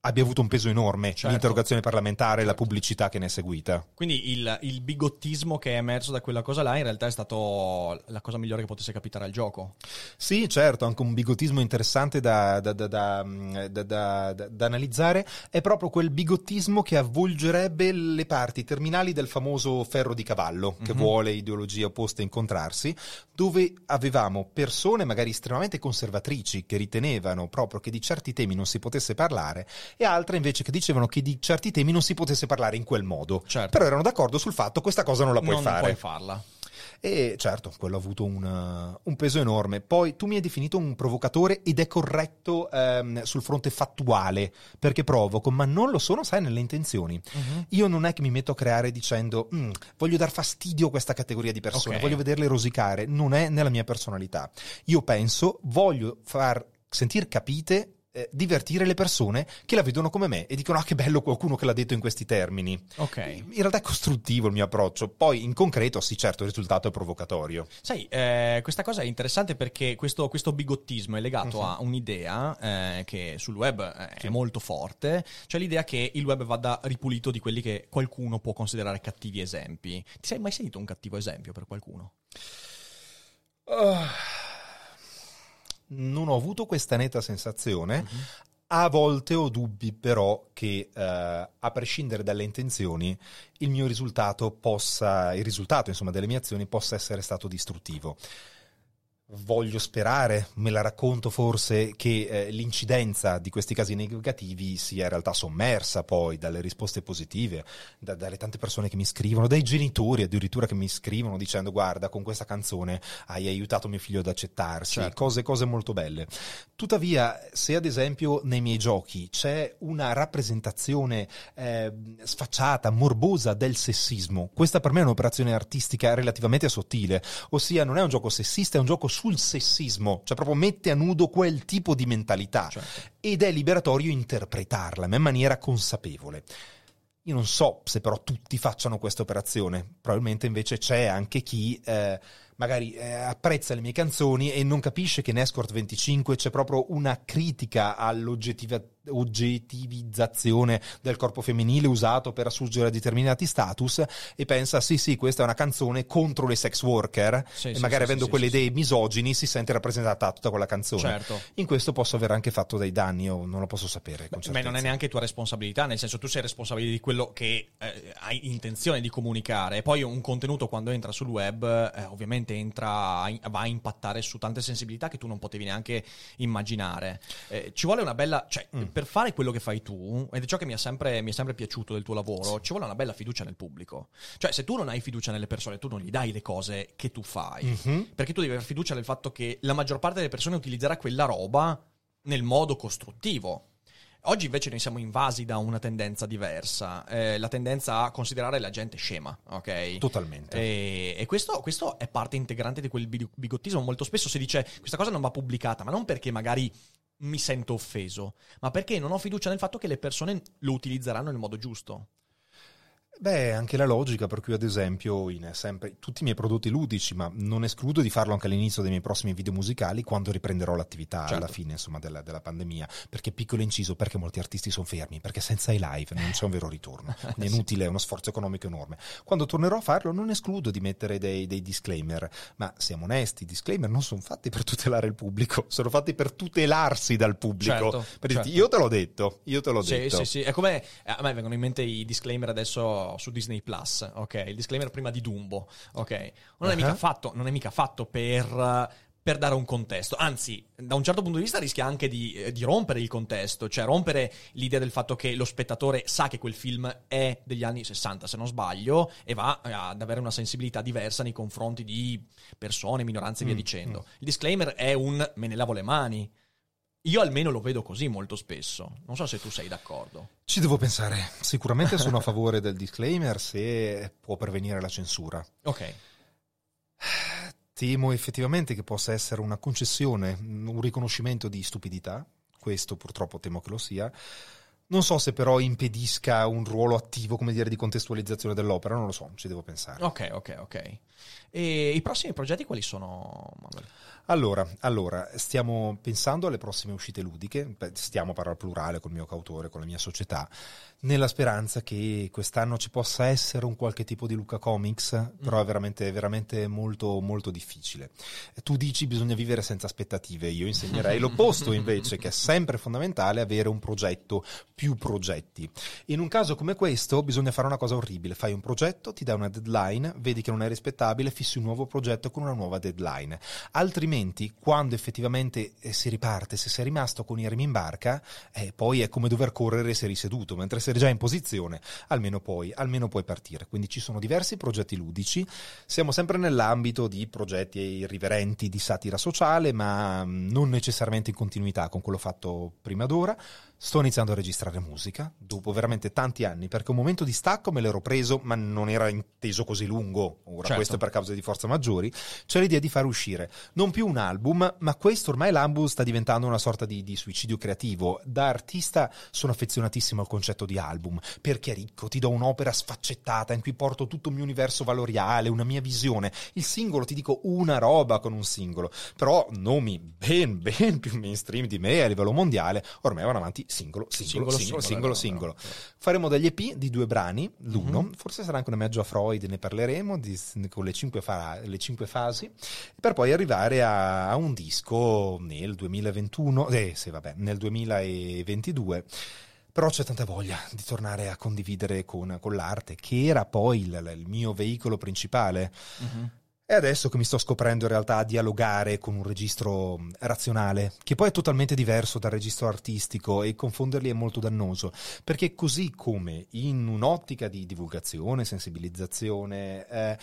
B: abbia avuto un peso enorme
A: Certo.
B: l'interrogazione parlamentare e la pubblicità che ne è seguita.
A: Quindi il, il bigottismo che è emerso da quella cosa là in realtà è stato la cosa migliore che potesse capitare al gioco.
B: Sì, certo, anche un bigotismo interessante da, da- da- da- da analizzare è proprio quel bigottismo che avvolgerebbe le parti terminali del famoso ferro di cavallo, che vuole ideologie opposte incontrarsi, dove avevamo persone magari estremamente conservatrici che ritenevano proprio che di certi temi non si potesse parlare e altre invece che dicevano che di certi temi non si potesse parlare in quel modo.
A: Certo.
B: Però erano d'accordo sul fatto questa cosa non la puoi
A: non
B: fare.
A: puoi farla.
B: E certo, quello ha avuto un, un peso enorme. Poi tu mi hai definito un provocatore ed è corretto ehm, sul fronte fattuale, perché provoco, ma non lo sono, sai, nelle intenzioni.
A: Mhm.
B: Io non è che mi metto a creare dicendo "Mm, voglio dar fastidio a questa categoria di persone,
A: Ok.
B: voglio vederle rosicare, non è nella mia personalità. Io penso, voglio far sentir capite, eh, divertire le persone che la vedono come me e dicono ah che bello qualcuno che l'ha detto in questi termini.
A: Ok.
B: In realtà è costruttivo il mio approccio, poi in concreto sì certo il risultato è provocatorio.
A: Sai, eh, questa cosa è interessante perché questo, questo bigottismo è legato
B: Mhm.
A: a un'idea eh, che sul web eh, è molto forte, cioè l'idea che il web vada ripulito di quelli che qualcuno può considerare cattivi esempi. Ti sei mai sentito un cattivo esempio per qualcuno?
B: Non ho avuto questa netta sensazione.
A: Mhm.
B: A volte ho dubbi però che eh, a prescindere dalle intenzioni il mio risultato possa, il risultato insomma delle mie azioni possa essere stato distruttivo. Voglio sperare, me la racconto forse, che eh, l'incidenza di questi casi negativi sia in realtà sommersa poi dalle risposte positive, da- dalle tante persone che mi scrivono, dai genitori addirittura che mi scrivono dicendo guarda con questa canzone hai aiutato mio figlio ad accettarsi,
A: Certo.
B: cose, cose molto belle. Tuttavia, se ad esempio nei miei giochi c'è una rappresentazione eh, sfacciata, morbosa del sessismo, questa per me è un'operazione artistica relativamente sottile, ossia non è un gioco sessista, è un gioco sul sessismo, cioè proprio mette a nudo quel tipo di mentalità
A: Certo.
B: ed è liberatorio interpretarla, ma in maniera consapevole. Io non so se però tutti facciano questa operazione, probabilmente invece c'è anche chi eh, magari eh, apprezza le mie canzoni e non capisce che in Escort 25 c'è proprio una critica all'oggettivizzazione del corpo femminile usato per assurgere a determinati status e pensa sì sì questa è una canzone contro le sex worker
A: Sì,
B: e
A: sì,
B: magari
A: sì,
B: avendo quelle idee misogini si sente rappresentata tutta quella canzone.
A: Certo.
B: In questo posso aver anche fatto dei danni, io non lo posso sapere.
A: Beh,
B: certezza.
A: non è neanche tua responsabilità, nel senso tu sei responsabile di quello che eh, hai intenzione di comunicare. E poi un contenuto quando entra sul web, eh, ovviamente entra, va a impattare su tante sensibilità che tu non potevi neanche immaginare. Eh, ci vuole una bella, cioè,
B: Mm.
A: Per fare quello che fai tu, ed è ciò che mi è sempre, mi è sempre piaciuto del tuo lavoro, ci vuole una bella fiducia nel pubblico. Cioè, se tu non hai fiducia nelle persone, tu non gli dai le cose che tu fai.
B: Mhm.
A: Perché tu devi avere fiducia nel fatto che la maggior parte delle persone utilizzerà quella roba nel modo costruttivo. Oggi invece noi siamo invasi da una tendenza diversa, eh, la tendenza a considerare la gente scema, ok?
B: Totalmente.
A: E, e questo, questo è parte integrante di quel bi- bigottismo. Molto spesso si dice questa cosa non va pubblicata, ma non perché magari mi sento offeso, ma perché non ho fiducia nel fatto che le persone lo utilizzeranno nel modo giusto.
B: Beh, anche la logica per cui ad esempio in sempre tutti i miei prodotti ludici, ma non escludo di farlo anche all'inizio dei miei prossimi video musicali quando riprenderò l'attività
A: Certo.
B: alla fine insomma della, della pandemia, perché piccolo inciso, perché molti artisti sono fermi, perché senza i live non c'è un vero ritorno, quindi è inutile, è uno sforzo economico enorme. Quando tornerò a farlo non escludo di mettere dei, dei disclaimer, ma siamo onesti, i disclaimer non sono fatti per tutelare il pubblico, sono fatti per tutelarsi dal pubblico.
A: Certo,
B: per dirti,
A: certo.
B: io te l'ho detto, io te l'ho
A: Sì,
B: detto.
A: sì, sì. È come a me vengono in mente i disclaimer adesso su Disney Plus, ok? Il disclaimer prima di Dumbo, ok? Non è
B: Ah.
A: mica fatto, non è mica fatto per, per dare un contesto. Anzi, da un certo punto di vista rischia anche di, eh, di rompere il contesto, cioè rompere l'idea del fatto che lo spettatore sa che quel film è degli anni 60, se non sbaglio, e va ad avere una sensibilità diversa nei confronti di persone, minoranze e via
B: Mm,
A: dicendo. Il disclaimer è un me ne lavo le mani. Io almeno lo vedo così molto spesso. Non so se tu sei d'accordo.
B: Ci devo pensare. Sicuramente sono a favore del disclaimer se può pervenire la censura.
A: Ok.
B: Temo effettivamente che possa essere una concessione, un riconoscimento di stupidità. Questo purtroppo temo che lo sia. Non so se però impedisca un ruolo attivo, come dire, di contestualizzazione dell'opera, non lo so, ci devo pensare.
A: Ok, ok, ok. E i prossimi progetti quali sono?
B: Allora, allora, stiamo pensando alle prossime uscite ludiche, stiamo a parlare al plurale col mio cautore, con la mia società, nella speranza che quest'anno ci possa essere un qualche tipo di Luca Comics, però è veramente, veramente molto, molto difficile. Tu dici bisogna vivere senza aspettative, io insegnerei l'opposto invece, che è sempre fondamentale avere un progetto, più progetti. In un caso come questo bisogna fare una cosa orribile, fai un progetto, ti dai una deadline, vedi che non è rispettabile, fissi un nuovo progetto con una nuova deadline. Altrimenti, quando effettivamente eh, si riparte, se sei rimasto con i remi in barca, eh, poi è come dover correre se eri seduto, mentre se essere già in posizione, almeno poi, almeno puoi partire. Quindi ci sono diversi progetti ludici, siamo sempre nell'ambito di progetti irriverenti di satira sociale, ma mm, non necessariamente in continuità con quello fatto prima d'ora. Sto iniziando a registrare musica, dopo veramente tanti anni, perché un momento di stacco me l'ero preso, ma non era inteso così lungo, ora
A: Certo.
B: questo è per cause di forza maggiori, c'è l'idea di far uscire non più un album, ma questo ormai l'album sta diventando una sorta di, di suicidio creativo. Da artista sono affezionatissimo al concetto di album, perché è ricco, ti do un'opera sfaccettata in cui porto tutto il mio universo valoriale, una mia visione. Il singolo ti dico una roba con un singolo, però nomi ben, ben più mainstream di me a livello mondiale ormai vanno avanti singolo, singolo,
A: Singolo,
B: singolo,
A: singolo.
B: Faremo degli EP di due brani, l'uno, forse sarà anche una mezzo a Freud, ne parleremo, con le cinque, fa- le cinque fasi, per poi arrivare a, un disco nel 2021, eh sì vabbè, nel 2022. Però c'è tanta voglia di tornare a condividere con, con l'arte, che era poi il, il mio veicolo principale. E adesso che mi sto scoprendo in realtà a dialogare con un registro mh, razionale, che poi è totalmente diverso dal registro artistico e confonderli è molto dannoso, perché così come in un'ottica di divulgazione, sensibilizzazione, eh,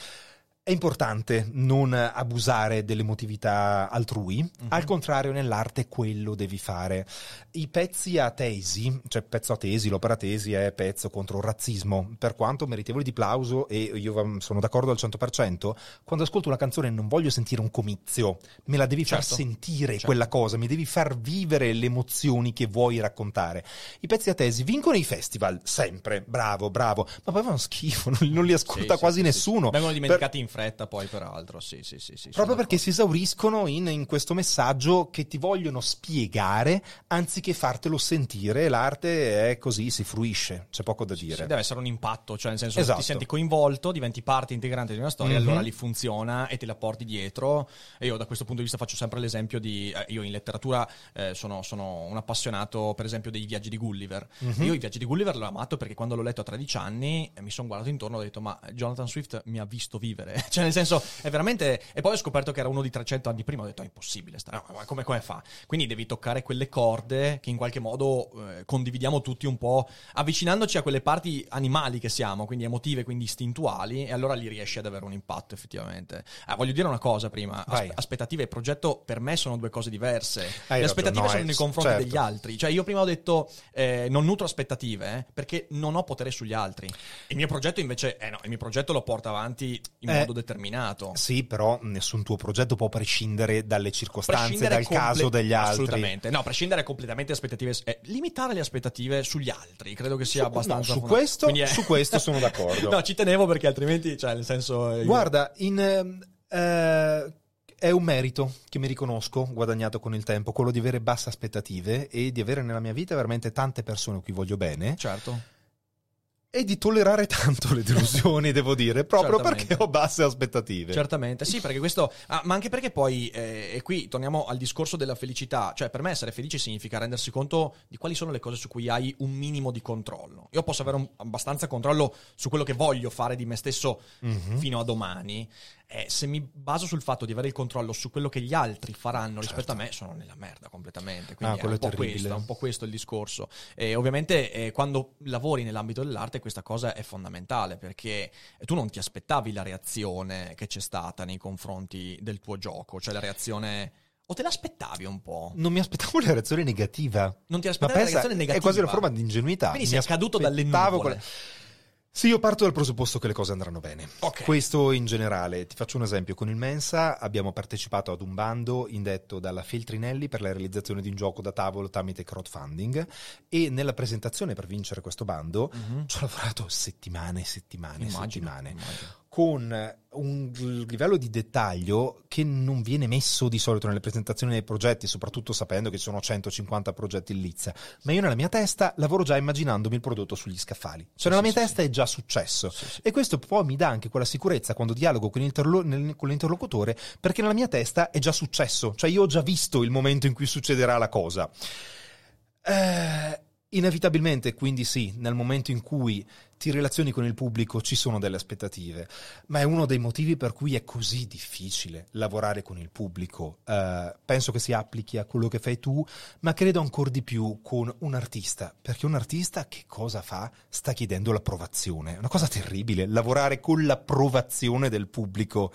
B: è importante non abusare dell'emotività altrui, al contrario nell'arte quello devi fare. I pezzi a tesi, cioè pezzo a tesi, l'opera tesi è pezzo contro il razzismo, per quanto meritevole di plauso e io sono d'accordo al 100%, quando ascolto una canzone non voglio sentire un comizio, me la devi far
A: Certo.
B: sentire
A: Certo.
B: quella cosa, mi devi far vivere le emozioni che vuoi raccontare. I pezzi a tesi vincono i festival, sempre, bravo, bravo, ma poi fanno schifo, non, non li ascolta
A: Sì, sì,
B: quasi
A: sì, sì.
B: nessuno.
A: Vengono
B: Per-
A: dimenticati in fretta poi, peraltro. Sì, sì, sì. sì,
B: Proprio perché
A: d'accordo.
B: si esauriscono in, in questo messaggio che ti vogliono spiegare anziché fartelo sentire. L'arte è così, si fruisce, c'è poco da
A: Sì,
B: dire.
A: deve essere un impatto, cioè nel senso
B: Esatto.
A: ti senti coinvolto, diventi parte integrante di una storia,
B: Mhm.
A: allora lì funziona e te la porti dietro. E io da questo punto di vista faccio sempre l'esempio di, eh, io in letteratura eh, sono, sono un appassionato per esempio dei viaggi di Gulliver.
B: Mhm.
A: Io i viaggi di Gulliver l'ho amato perché quando l'ho letto a 13 anni eh, mi sono guardato intorno e ho detto ma Jonathan Swift mi ha visto vivere. cioè nel senso è veramente... E poi ho scoperto che era uno di 300 anni prima, ho detto è impossibile, sta- ma come, come fa? Quindi devi toccare quelle corde che in qualche modo eh, condividiamo tutti un po', avvicinandoci a quelle parti animali che siamo, quindi emotive, quindi istintuali, e allora lì riesci ad avere un impatto effettivamente. Ah, voglio dire una cosa prima. Aspe- aspettative e progetto per me sono due cose diverse.
B: Hai
A: Le aspettative
B: no,
A: sono nei confronti
B: certo.
A: degli altri, cioè io prima ho detto eh, non nutro aspettative eh, perché non ho potere sugli altri. Il mio progetto invece, eh no, il mio progetto lo porta avanti in
B: Eh,
A: modo determinato.
B: Sì, però nessun tuo progetto può prescindere dalle circostanze,
A: Prescindere
B: dal
A: comple-
B: caso degli altri.
A: Assolutamente. No, prescindere completamente aspettative. eh, limitare le aspettative sugli altri, credo che sia
B: Su-
A: abbastanza.
B: no, su questo-
A: è-
B: su questo sono d'accordo.
A: no, ci tenevo perché altrimenti, cioè, nel senso. io-
B: Guarda, in, ehm, eh, è un merito che mi riconosco, guadagnato con il tempo, quello di avere basse aspettative e di avere nella mia vita veramente tante persone a cui voglio bene.
A: Certo.
B: E di tollerare tanto le delusioni, devo dire, proprio
A: Certamente.
B: perché ho basse aspettative.
A: Certamente, sì, perché questo. ah, ma anche perché poi, eh, e qui torniamo al discorso della felicità. Cioè, per me essere felice significa rendersi conto di quali sono le cose su cui hai un minimo di controllo. Io posso avere un- abbastanza controllo su quello che voglio fare di me stesso
B: Mhm.
A: fino a domani. Eh, se mi baso sul fatto di avere il controllo su quello che gli altri faranno rispetto a me, sono nella merda completamente. Quindi
B: Certo. Ah,
A: è, un po questo, è un po' questo il discorso. E ovviamente eh, quando lavori nell'ambito dell'arte questa cosa è fondamentale perché tu non ti aspettavi la reazione che c'è stata nei confronti del tuo gioco, cioè la reazione... O te l'aspettavi un po'?
B: Non mi aspettavo la reazione negativa.
A: Non ti aspettavi la reazione negativa?
B: è quasi una forma di ingenuità.
A: Quindi
B: Mi
A: sei caduto dalle nuvole.
B: quella- Sì, io parto dal presupposto che le cose andranno bene.
A: Ok.
B: Questo in generale. Ti faccio un esempio. Con il Mensa abbiamo partecipato ad un bando indetto dalla Feltrinelli per la realizzazione di un gioco da tavolo tramite crowdfunding e nella presentazione per vincere questo bando
A: Mhm.
B: ci ho lavorato settimane settimane
A: Immagino,
B: settimane
A: immagino.
B: Con un livello di dettaglio che non viene messo di solito nelle presentazioni dei progetti, soprattutto sapendo che ci sono 150 progetti in lizza. Ma io nella mia testa lavoro già immaginandomi il prodotto sugli scaffali. Cioè
A: Sì,
B: nella
A: sì,
B: mia
A: sì,
B: testa è già successo.
A: Sì, sì.
B: E questo poi mi dà anche quella sicurezza quando dialogo con, l'interlo- nel- con l'interlocutore, perché nella mia testa è già successo. Cioè io ho già visto il momento in cui succederà la cosa. Eh, Inevitabilmente, quindi sì, nel momento in cui ti relazioni con il pubblico ci sono delle aspettative, ma è uno dei motivi per cui è così difficile lavorare con il pubblico. Uh, penso che si applichi a quello che fai tu, ma credo ancora di più con un artista, perché un artista che cosa fa? Sta chiedendo l'approvazione. È una cosa terribile, lavorare con l'approvazione del pubblico.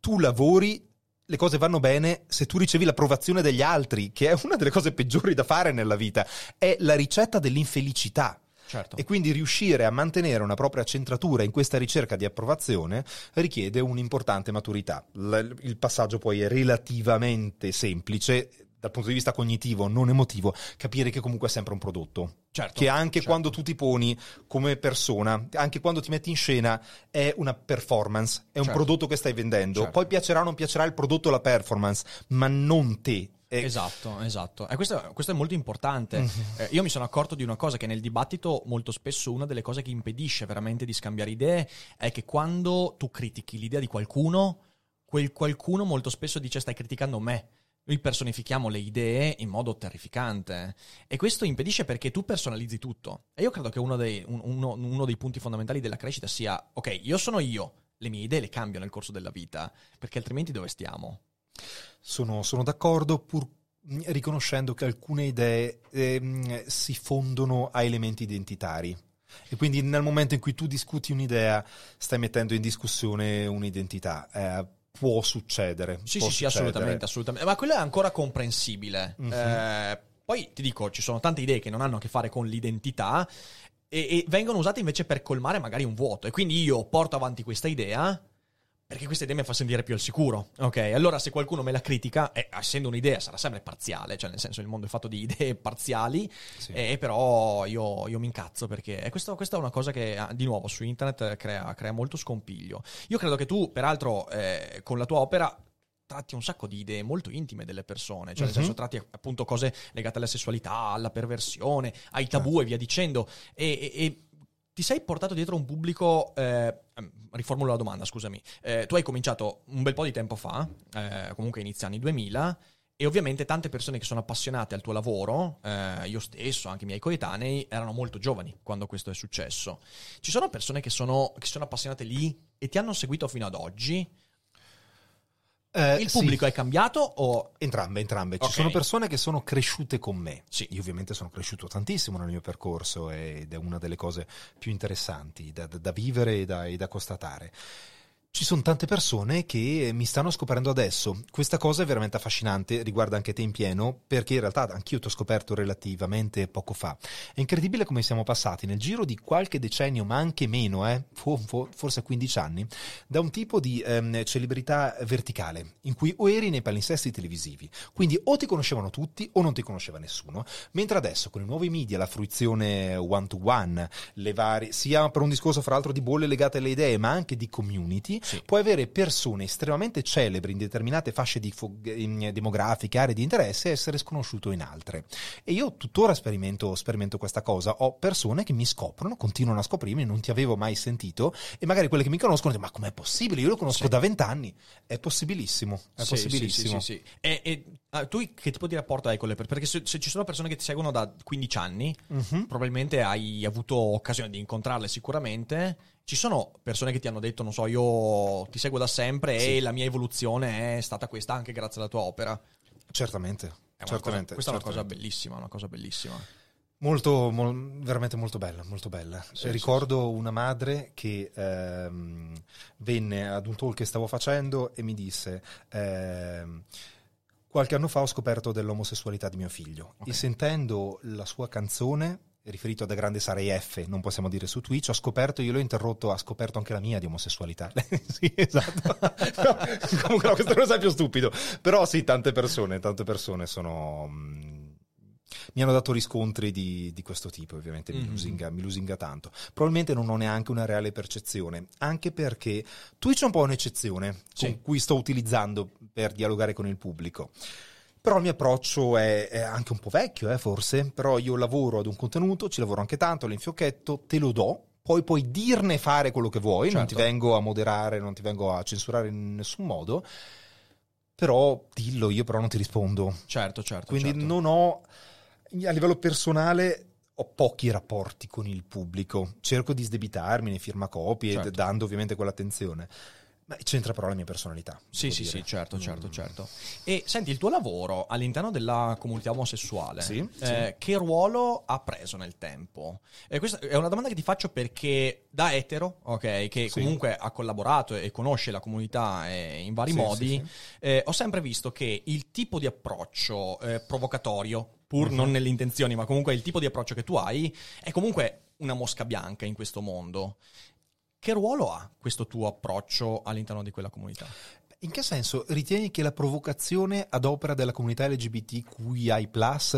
B: Tu lavori le cose vanno bene se tu ricevi l'approvazione degli altri, che è una delle cose peggiori da fare nella vita. È la ricetta dell'infelicità.
A: Certo.
B: E quindi riuscire a mantenere una propria centratura in questa ricerca di approvazione richiede un'importante maturità. il passaggio poi è relativamente semplice, dal punto di vista cognitivo, non emotivo, capire che comunque è sempre un prodotto.
A: Certo,
B: che anche
A: certo.
B: quando tu ti poni come persona, anche quando ti metti in scena, è una performance, è un
A: Certo.
B: prodotto che stai vendendo.
A: Certo.
B: Poi piacerà o non piacerà il prodotto o la performance, ma non te. E-
A: Esatto, esatto. E questo, questo è molto importante.
B: Mhm.
A: Eh, io mi sono accorto di una cosa che nel dibattito molto spesso una delle cose che impedisce veramente di scambiare idee è che quando tu critichi l'idea di qualcuno, quel qualcuno molto spesso dice stai criticando me. Noi personifichiamo le idee in modo terrificante e questo impedisce perché tu personalizzi tutto. E io credo che uno dei, un- uno- uno dei punti fondamentali della crescita sia, ok, io sono io, le mie idee le cambio nel corso della vita, perché altrimenti dove stiamo?
B: Sono, sono d'accordo, pur riconoscendo che alcune idee ehm, si fondono a elementi identitari. E quindi nel momento in cui tu discuti un'idea, stai mettendo in discussione un'identità. Eh, può succedere.
A: Sì,
B: può
A: sì, sì,
B: succedere.
A: assolutamente, assolutamente. Ma quello è ancora comprensibile.
B: Mhm.
A: Eh, poi ti dico, ci sono tante idee che non hanno a che fare con l'identità e, e vengono usate invece per colmare magari un vuoto. E quindi io porto avanti questa idea perché questa idea mi fa sentire più al sicuro. Ok, allora se qualcuno me la critica, eh, essendo un'idea sarà sempre parziale, cioè nel senso il mondo è fatto di idee parziali,
B: Sì.
A: e però io, io mi incazzo perché questo- questa è una cosa che ah, di nuovo su internet eh, crea, crea molto scompiglio. Io credo che tu, peraltro, eh, con la tua opera tratti un sacco di idee molto intime delle persone, cioè nel
B: Mhm.
A: senso tratti appunto cose legate alla sessualità, alla perversione, ai tabù
B: Certo.
A: e via dicendo. E, e- e ti sei portato dietro un pubblico. eh, ehm, riformulo la domanda, scusami. Eh, tu hai cominciato un bel po' di tempo fa, eh, comunque inizia anni 2000. E ovviamente tante persone che sono appassionate al tuo lavoro, eh, io stesso, anche i miei coetanei, erano molto giovani quando questo è successo. Ci sono persone che sono, che sono appassionate lì e ti hanno seguito fino ad oggi?
B: Eh,
A: Il
B: sì.
A: pubblico è cambiato o...
B: Entrambe, entrambe. Ci
A: Ok.
B: sono persone che sono cresciute con me.
A: Sì.
B: Io ovviamente sono cresciuto tantissimo nel mio percorso ed è una delle cose più interessanti da, da- da vivere e da, e da constatare. Ci sono tante persone che mi stanno scoprendo adesso. Questa cosa è veramente affascinante, riguarda anche te in pieno, perché in realtà anch'io ti ho scoperto relativamente poco fa. È incredibile come siamo passati nel giro di qualche decennio, ma anche meno, eh, fo- fo- forse 15 anni, da un tipo di ehm, celebrità verticale, in cui o eri nei palinsesti televisivi, quindi o ti conoscevano tutti o non ti conosceva nessuno, mentre adesso con i nuovi media, la fruizione one to one, le varie, sia per un discorso fra l'altro di bolle legate alle idee, ma anche di community,
A: Sì.
B: puoi avere persone estremamente celebri in determinate fasce di fo- demografiche, aree di interesse e essere sconosciuto in altre. E io tuttora sperimento, sperimento questa cosa. Ho persone che mi scoprono, continuano a scoprirmi, non ti avevo mai sentito, e magari quelle che mi conoscono dicono: Ma com'è possibile? Io lo conosco
A: Sì.
B: da vent'anni. È possibilissimo. È
A: Sì,
B: possibilissimo.
A: sì, sì, sì. E, e, ah, tu che tipo di rapporto hai con le persone? Perché se, se ci sono persone che ti seguono da 15 anni,
B: Mhm.
A: probabilmente hai avuto occasione di incontrarle sicuramente. Ci sono persone che ti hanno detto, non so, io ti seguo da sempre
B: Sì.
A: e la mia evoluzione è stata questa anche grazie alla tua opera.
B: Certamente. Certamente
A: cosa- questa è una cosa
B: certamente.
A: bellissima, una cosa bellissima.
B: Molto, mol- veramente molto bella, molto bella.
A: Sì,
B: Ricordo una madre che ehm, venne ad un talk che stavo facendo e mi disse: ehm, Qualche anno fa ho scoperto dell'omosessualità di mio figlio
A: Ok.
B: e sentendo la sua canzone, riferito da grande Sarei F, non possiamo dire su Twitch, ho scoperto, io l'ho interrotto, ha scoperto anche la mia di omosessualità. sì, esatto. No, comunque no, questo è più stupido. Però sì, tante persone, tante persone sono... mm, mi hanno dato riscontri di, di questo tipo, ovviamente mi,
A: Mhm.
B: lusinga, mi lusinga tanto. Probabilmente non ho neanche una reale percezione, anche perché Twitch è un po' un'eccezione
A: Sì.
B: con cui sto utilizzando per dialogare con il pubblico. Però il mio approccio è, è anche un po' vecchio, eh, forse, però io lavoro ad un contenuto, ci lavoro anche tanto, l'infiocchetto, te lo do, poi puoi dirne fare quello che vuoi, non ti
A: Certo.
B: vengo a moderare, non ti vengo a censurare in nessun modo, però dillo, io però non ti rispondo.
A: Certo, certo.
B: Quindi
A: certo.
B: non ho, a livello personale, ho pochi rapporti con il pubblico, cerco di sdebitarmi, ne firma copie,
A: Certo.
B: dando ovviamente quell'attenzione. C'entra però la mia personalità.
A: Sì, sì,
B: dire.
A: sì, certo, certo,
B: Mm.
A: certo. E senti, il tuo lavoro all'interno della comunità omosessuale,
B: Sì,
A: eh, che ruolo ha preso nel tempo? E questa è una domanda che ti faccio perché da etero, ok, che
B: Sì.
A: comunque ha collaborato e conosce la comunità eh, in vari
B: Sì,
A: modi,
B: sì, sì.
A: eh, ho sempre visto che il tipo di approccio eh, provocatorio, pur
B: Mhm.
A: non nelle intenzioni, ma comunque il tipo di approccio che tu hai, è comunque una mosca bianca in questo mondo. Che ruolo ha questo tuo approccio all'interno di quella comunità?
B: In che senso ritieni che la provocazione ad opera della comunità LGBTQI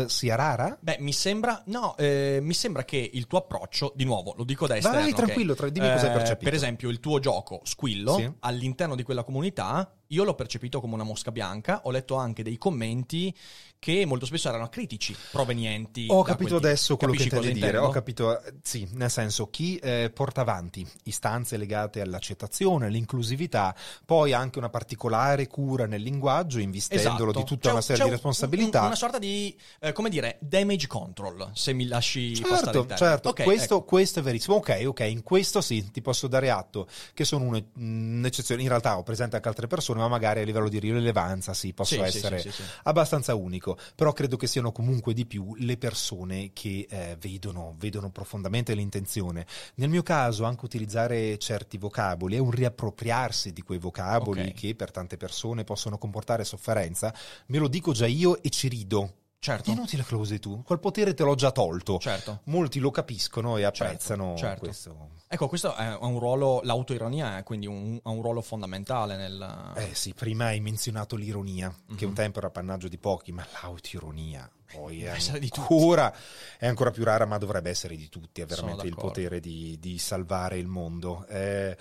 B: sia rara?
A: Beh, mi sembra, no, eh, mi sembra che il tuo approccio, di nuovo, lo dico da esterno.
B: Vai, tranquillo, tra- dimmi cosa hai percepito.
A: Per esempio, il tuo gioco Squillo,
B: Sì.
A: all'interno di quella comunità, io l'ho percepito come una mosca bianca. Ho letto anche dei commenti che molto spesso erano critici, provenienti.
B: Ho capito adesso quello che intendi dire,
A: intendo?
B: ho capito, eh, sì, nel senso chi eh, porta avanti istanze legate all'accettazione, all'inclusività, poi anche una particolare cura nel linguaggio, investendolo
A: Esatto.
B: di tutta
A: C'è
B: una
A: un-
B: serie di responsabilità.
A: un- una sorta di, eh, come dire, damage control, se mi lasci
B: Certo, certo,
A: Ok,
B: questo,
A: ecco.
B: questo è verissimo. Ok, ok, in questo sì, ti posso dare atto che sono une- un'eccezione. In realtà ho presente anche altre persone, ma magari a livello di rilevanza sì, posso
A: Sì,
B: essere
A: sì,
B: abbastanza unico. Però credo che siano comunque di più le persone che eh, vedono, vedono profondamente l'intenzione. Nel mio caso, anche utilizzare certi vocaboli è un riappropriarsi di quei vocaboli
A: Ok.
B: che per tante persone possono comportare sofferenza. Me lo dico già io e ci rido.
A: Certo,
B: È inutile che lo usi tu, quel potere te l'ho già tolto.
A: certo.
B: Molti lo capiscono e apprezzano
A: certo.
B: questo.
A: Ecco, questo è un ruolo, l'autoironia è quindi un, ha un ruolo fondamentale nel...
B: Eh sì, prima hai menzionato l'ironia, che
A: Mhm.
B: un tempo era appannaggio di pochi, ma l'autoironia poi è ancora, è ancora più rara, ma dovrebbe essere di tutti. È
A: Sono
B: veramente il potere di, di salvare il mondo. Eh,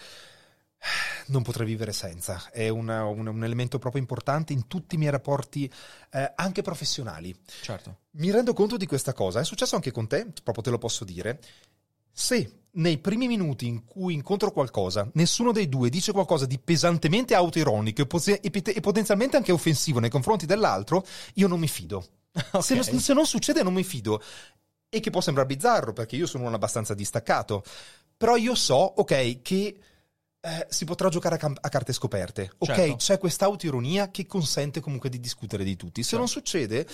B: non potrei vivere senza, è una- un, un elemento proprio importante in tutti i miei rapporti, eh, anche professionali.
A: Certo.
B: Mi rendo conto di questa cosa, è successo anche con te, proprio te lo posso dire. Se nei primi minuti in cui incontro qualcosa, nessuno dei due dice qualcosa di pesantemente autoironico e, pos- e pete- e potenzialmente anche offensivo nei confronti dell'altro, io non mi fido. Se,
A: Ok.
B: non, se non succede, non mi fido. E che può sembrare bizzarro, perché io sono uno abbastanza distaccato. Però io so, ok, che eh, si potrà giocare a, cam- a carte scoperte. Ok,
A: Certo.
B: c'è questa autoironia che consente comunque di discutere di tutti. Se
A: Certo.
B: non succede,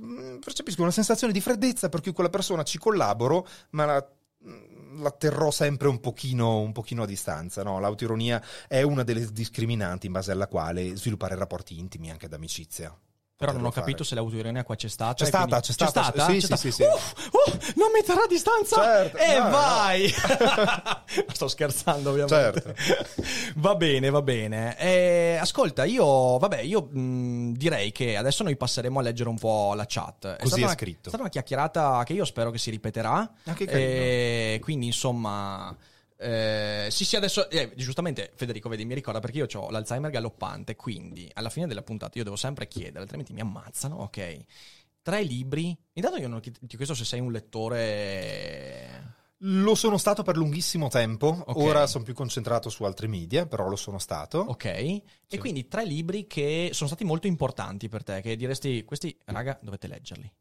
B: mm, percepisco una sensazione di freddezza per cui quella persona ci collaboro, ma la, mm, la terrò sempre un pochino, un pochino a distanza. No? L'autoironia è una delle discriminanti in base alla quale sviluppare rapporti intimi anche d'amicizia.
A: Però non ho
B: Poterlo
A: capito
B: fare.
A: se l'autoironia qua c'è stata.
B: C'è
A: e
B: stata,
A: quindi-
B: c'è stata, sì,
A: C'è
B: sì,
A: stata?
B: sì, sì.
A: Uff, uh, non metterà a distanza?
B: Certo,
A: e
B: no, no.
A: vai! Sto scherzando, ovviamente.
B: Certo.
A: va bene, va bene. Eh, ascolta, io, vabbè, io mh, direi che adesso noi passeremo a leggere un po' la chat.
B: Così
A: stata
B: è
A: una-
B: scritto.
A: È stata una chiacchierata che io spero che si ripeterà.
B: Ah, che carino.
A: Eh, quindi, insomma. Eh, sì, sì, adesso eh, giustamente Federico, vedi, mi ricorda perché io ho l'Alzheimer galoppante, quindi alla fine della puntata io devo sempre chiedere, altrimenti mi ammazzano, ok. Tre libri. Intanto io non ti ho chiesto se sei un lettore.
B: Lo sono stato per lunghissimo tempo,
A: Ok.
B: ora sono più concentrato su altri media, però lo sono stato.
A: Ok. E quindi tre libri che sono stati molto importanti per te, che diresti, questi, raga, dovete leggerli.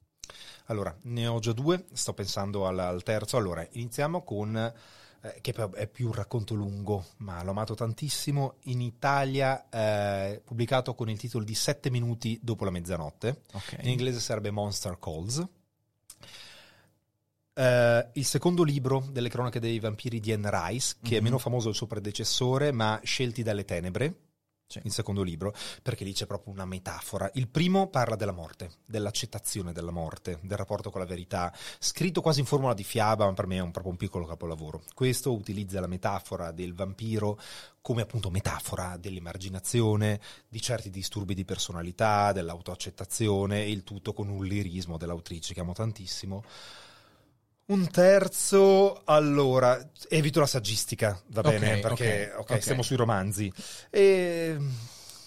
B: Allora, ne ho già due, sto pensando al, al terzo. Allora, iniziamo con, eh, che è più un racconto lungo, ma l'ho amato tantissimo, in Italia eh, pubblicato con il titolo di Sette minuti dopo la mezzanotte,
A: Ok.
B: in inglese sarebbe Monster Calls. Eh, il secondo libro delle cronache dei vampiri di Anne Rice, che è
A: Mhm.
B: meno famoso del suo predecessore, ma Scelti dalle tenebre,
A: Sì.
B: il secondo libro, perché lì c'è proprio una metafora. Il primo parla della morte, dell'accettazione della morte, del rapporto con la verità, scritto quasi in formula di fiaba, ma per me è un, proprio un piccolo capolavoro. Questo utilizza la metafora del vampiro come appunto metafora dell'emarginazione, di certi disturbi di personalità, dell'autoaccettazione e il tutto con un lirismo dell'autrice che amo tantissimo. Un terzo, allora, evito la saggistica, va
A: Ok,
B: bene, perché
A: ok,
B: ok,
A: ok.
B: stiamo sui romanzi. E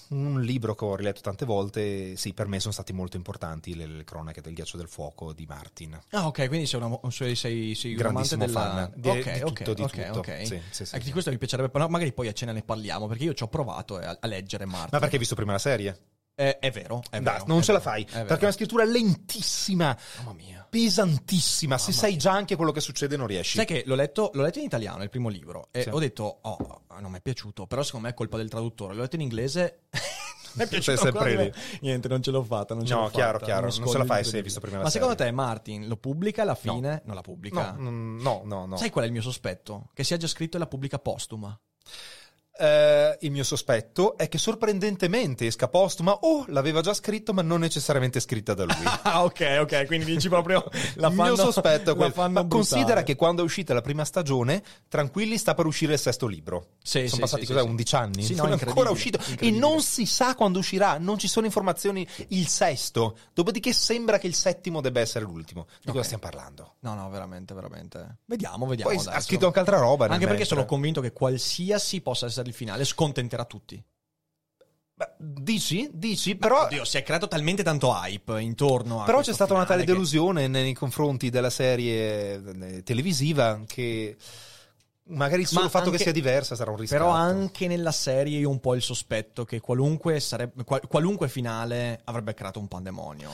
B: un libro che ho riletto tante volte, sì, per me sono stati molto importanti le, le cronache del ghiaccio del fuoco di Martin.
A: Ah, ok, quindi sei, una, sei, sei, sei un
B: Grandissimo
A: della...
B: fan di,
A: ok,
B: di tutto, di
A: ok,
B: tutto.
A: ok.
B: Sì, sì, sì,
A: di questo mi piacerebbe, però magari poi a cena ne parliamo, perché io ci ho provato eh, a, a leggere Martin.
B: Ma perché hai visto prima la serie?
A: Eh, è vero, è
B: Dai,
A: vero.
B: non
A: è
B: ce la
A: vero,
B: fai,
A: è vero.
B: perché è una scrittura lentissima,
A: Mamma mia.
B: Pesantissima. Se sai già anche quello che succede non riesci.
A: Sai che l'ho letto, l'ho letto in italiano, il primo libro, e
B: Sì.
A: ho detto, oh, non mi è piaciuto, però secondo me è colpa del traduttore. L'ho letto in inglese, mi è piaciuto ancora di
B: sempre
A: me. Niente, non ce l'ho fatta, non ce
B: No,
A: l'ho
B: chiaro,
A: fatta.
B: chiaro, non
A: scoglio
B: se la fai se hai visto prima la
A: Ma secondo te Martin lo pubblica alla fine? Non la pubblica.
B: No, mm, no, no, no.
A: Sai qual è il mio sospetto? Che sia già scritto e la pubblica postuma.
B: Eh, il mio sospetto è che sorprendentemente esca postuma o l'aveva già scritto ma non necessariamente scritta da lui.
A: Ah, ok, ok, quindi dici proprio la
B: il
A: fanno,
B: mio sospetto è quello. Ma considera che quando è uscita la prima stagione, tranquilli, sta per uscire il sesto libro.
A: Sì,
B: Sono
A: sì,
B: passati
A: sì,
B: cos'è,
A: sì,
B: 11 anni?
A: Sì, no,
B: non è ancora uscito e non si sa quando uscirà, non ci sono informazioni il sesto. Dopodiché sembra che il settimo debba essere l'ultimo. Di cosa
A: Ok.
B: stiamo parlando?
A: No, no, veramente, veramente. Vediamo, vediamo.
B: Poi
A: dai,
B: ha scritto anche altra roba.
A: Anche perché sono convinto che qualsiasi possa essere il finale scontenterà tutti.
B: Dici? Dici? Però,
A: Oddio, si è creato talmente tanto hype intorno a
B: però c'è stata una tale
A: che-
B: delusione nei confronti della serie eh, televisiva che magari il solo
A: Ma
B: fatto che
A: anche-
B: sia diversa sarà un riscatto.
A: Però anche nella serie io ho un po' il sospetto che qualunque, sarebbe, qual- qualunque finale avrebbe creato un pandemonio.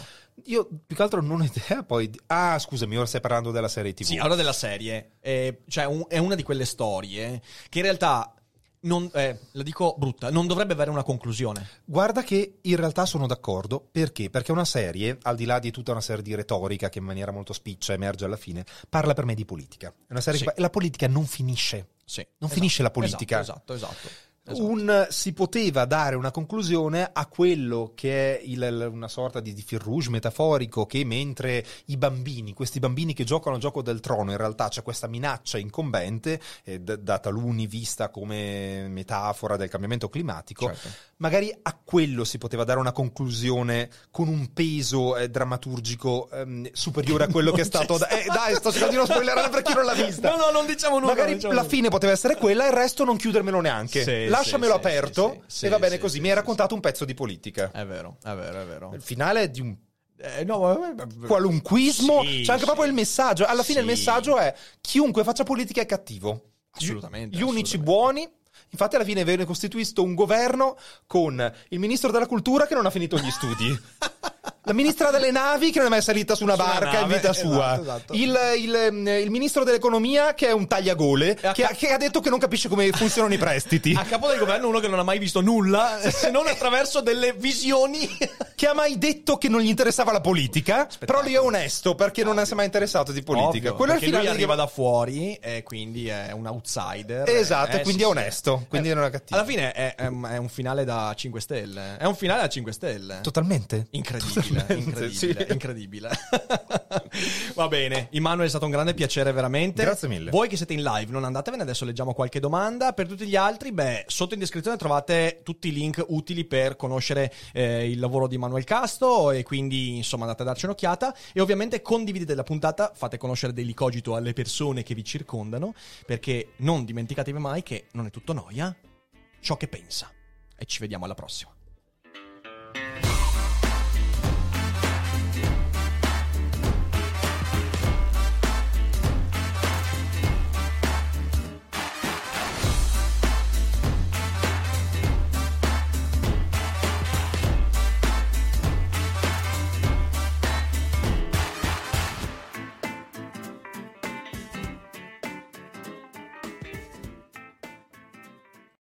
B: Io più che altro non ho idea poi. Ah, scusami, ora stai parlando della serie TV.
A: Sì, allora della serie. eh, cioè, un- è una di quelle storie che in realtà, non, eh, la dico brutta, non dovrebbe avere una conclusione.
B: Guarda che in realtà sono d'accordo. Perché? Perché una serie, al di là di tutta una serie di retorica che in maniera molto spiccia emerge alla fine, parla per me di politica. È una serie
A: Sì.
B: che- la politica non finisce.
A: Sì,
B: Non
A: esatto,
B: finisce la politica.
A: Esatto, esatto. esatto, esatto.
B: Un, si poteva dare una conclusione a quello che è il- una sorta di, di fil rouge metaforico che mentre i bambini, questi bambini che giocano a gioco del trono, in realtà c'è questa minaccia incombente, eh, da taluni vista come metafora del cambiamento climatico,
A: Certo.
B: magari a quello si poteva dare una conclusione con un peso eh, drammaturgico ehm, superiore a quello che è stato... da- eh, dai, sto cercando di non spoilerare per chi non l'ha vista.
A: No, no, non diciamo nulla.
B: Magari
A: diciamo
B: la
A: nulla.
B: fine poteva essere quella e il resto non chiudermelo neanche.
A: Sì,
B: Lasciamelo aperto e va bene
A: sì,
B: così.
A: sì,
B: Mi hai raccontato un pezzo di politica.
A: È vero, è vero, è vero.
B: Il finale è di un
A: Eh, no, vabbè,
B: qualunquismo.
A: Sì,
B: C'è anche proprio
A: sì.
B: il messaggio. Alla fine il
A: Sì.
B: messaggio è chiunque faccia politica è cattivo.
A: Assolutamente,
B: Gli unici
A: assolutamente.
B: buoni. Infatti alla fine viene costituito un governo con il ministro della cultura che non ha finito gli studi. La ministra delle navi che non è mai salita su una
A: Su una
B: barca in
A: nave,
B: vita
A: esatto,
B: sua.
A: esatto.
B: Il, il- il ministro dell'economia che è un tagliagole che, ha-
A: ca-
B: che ha detto che non capisce come funzionano i prestiti.
A: A capo del governo uno che non ha mai visto nulla se non attraverso delle visioni.
B: che ha mai detto che non gli interessava la politica, però lui è onesto perché non si è mai interessato di politica.
A: Ovvio,
B: Quello è il
A: perché lui arriva da fuori e quindi è un outsider.
B: Esatto,
A: Eh,
B: e quindi
A: sì,
B: è
A: sì.
B: onesto, quindi
A: Eh,
B: non è cattivo.
A: Alla fine è, è è un finale da 5 stelle. È un finale da 5 stelle.
B: Totalmente.
A: Incredibile, Incredibile,
B: sì.
A: incredibile. Va bene, Immanuel è stato un grande piacere veramente.
B: Grazie mille.
A: Voi che siete in live, non andatevene, adesso leggiamo qualche domanda. Per tutti gli altri, beh, sotto in descrizione trovate tutti i link utili per conoscere eh, il lavoro di Manuel Casto e quindi insomma andate a darci un'occhiata e ovviamente condividete la puntata, fate conoscere Daily Cogito alle persone che vi circondano perché non dimenticatevi mai che non è tutto noia ciò che pensa. E ci vediamo alla prossima.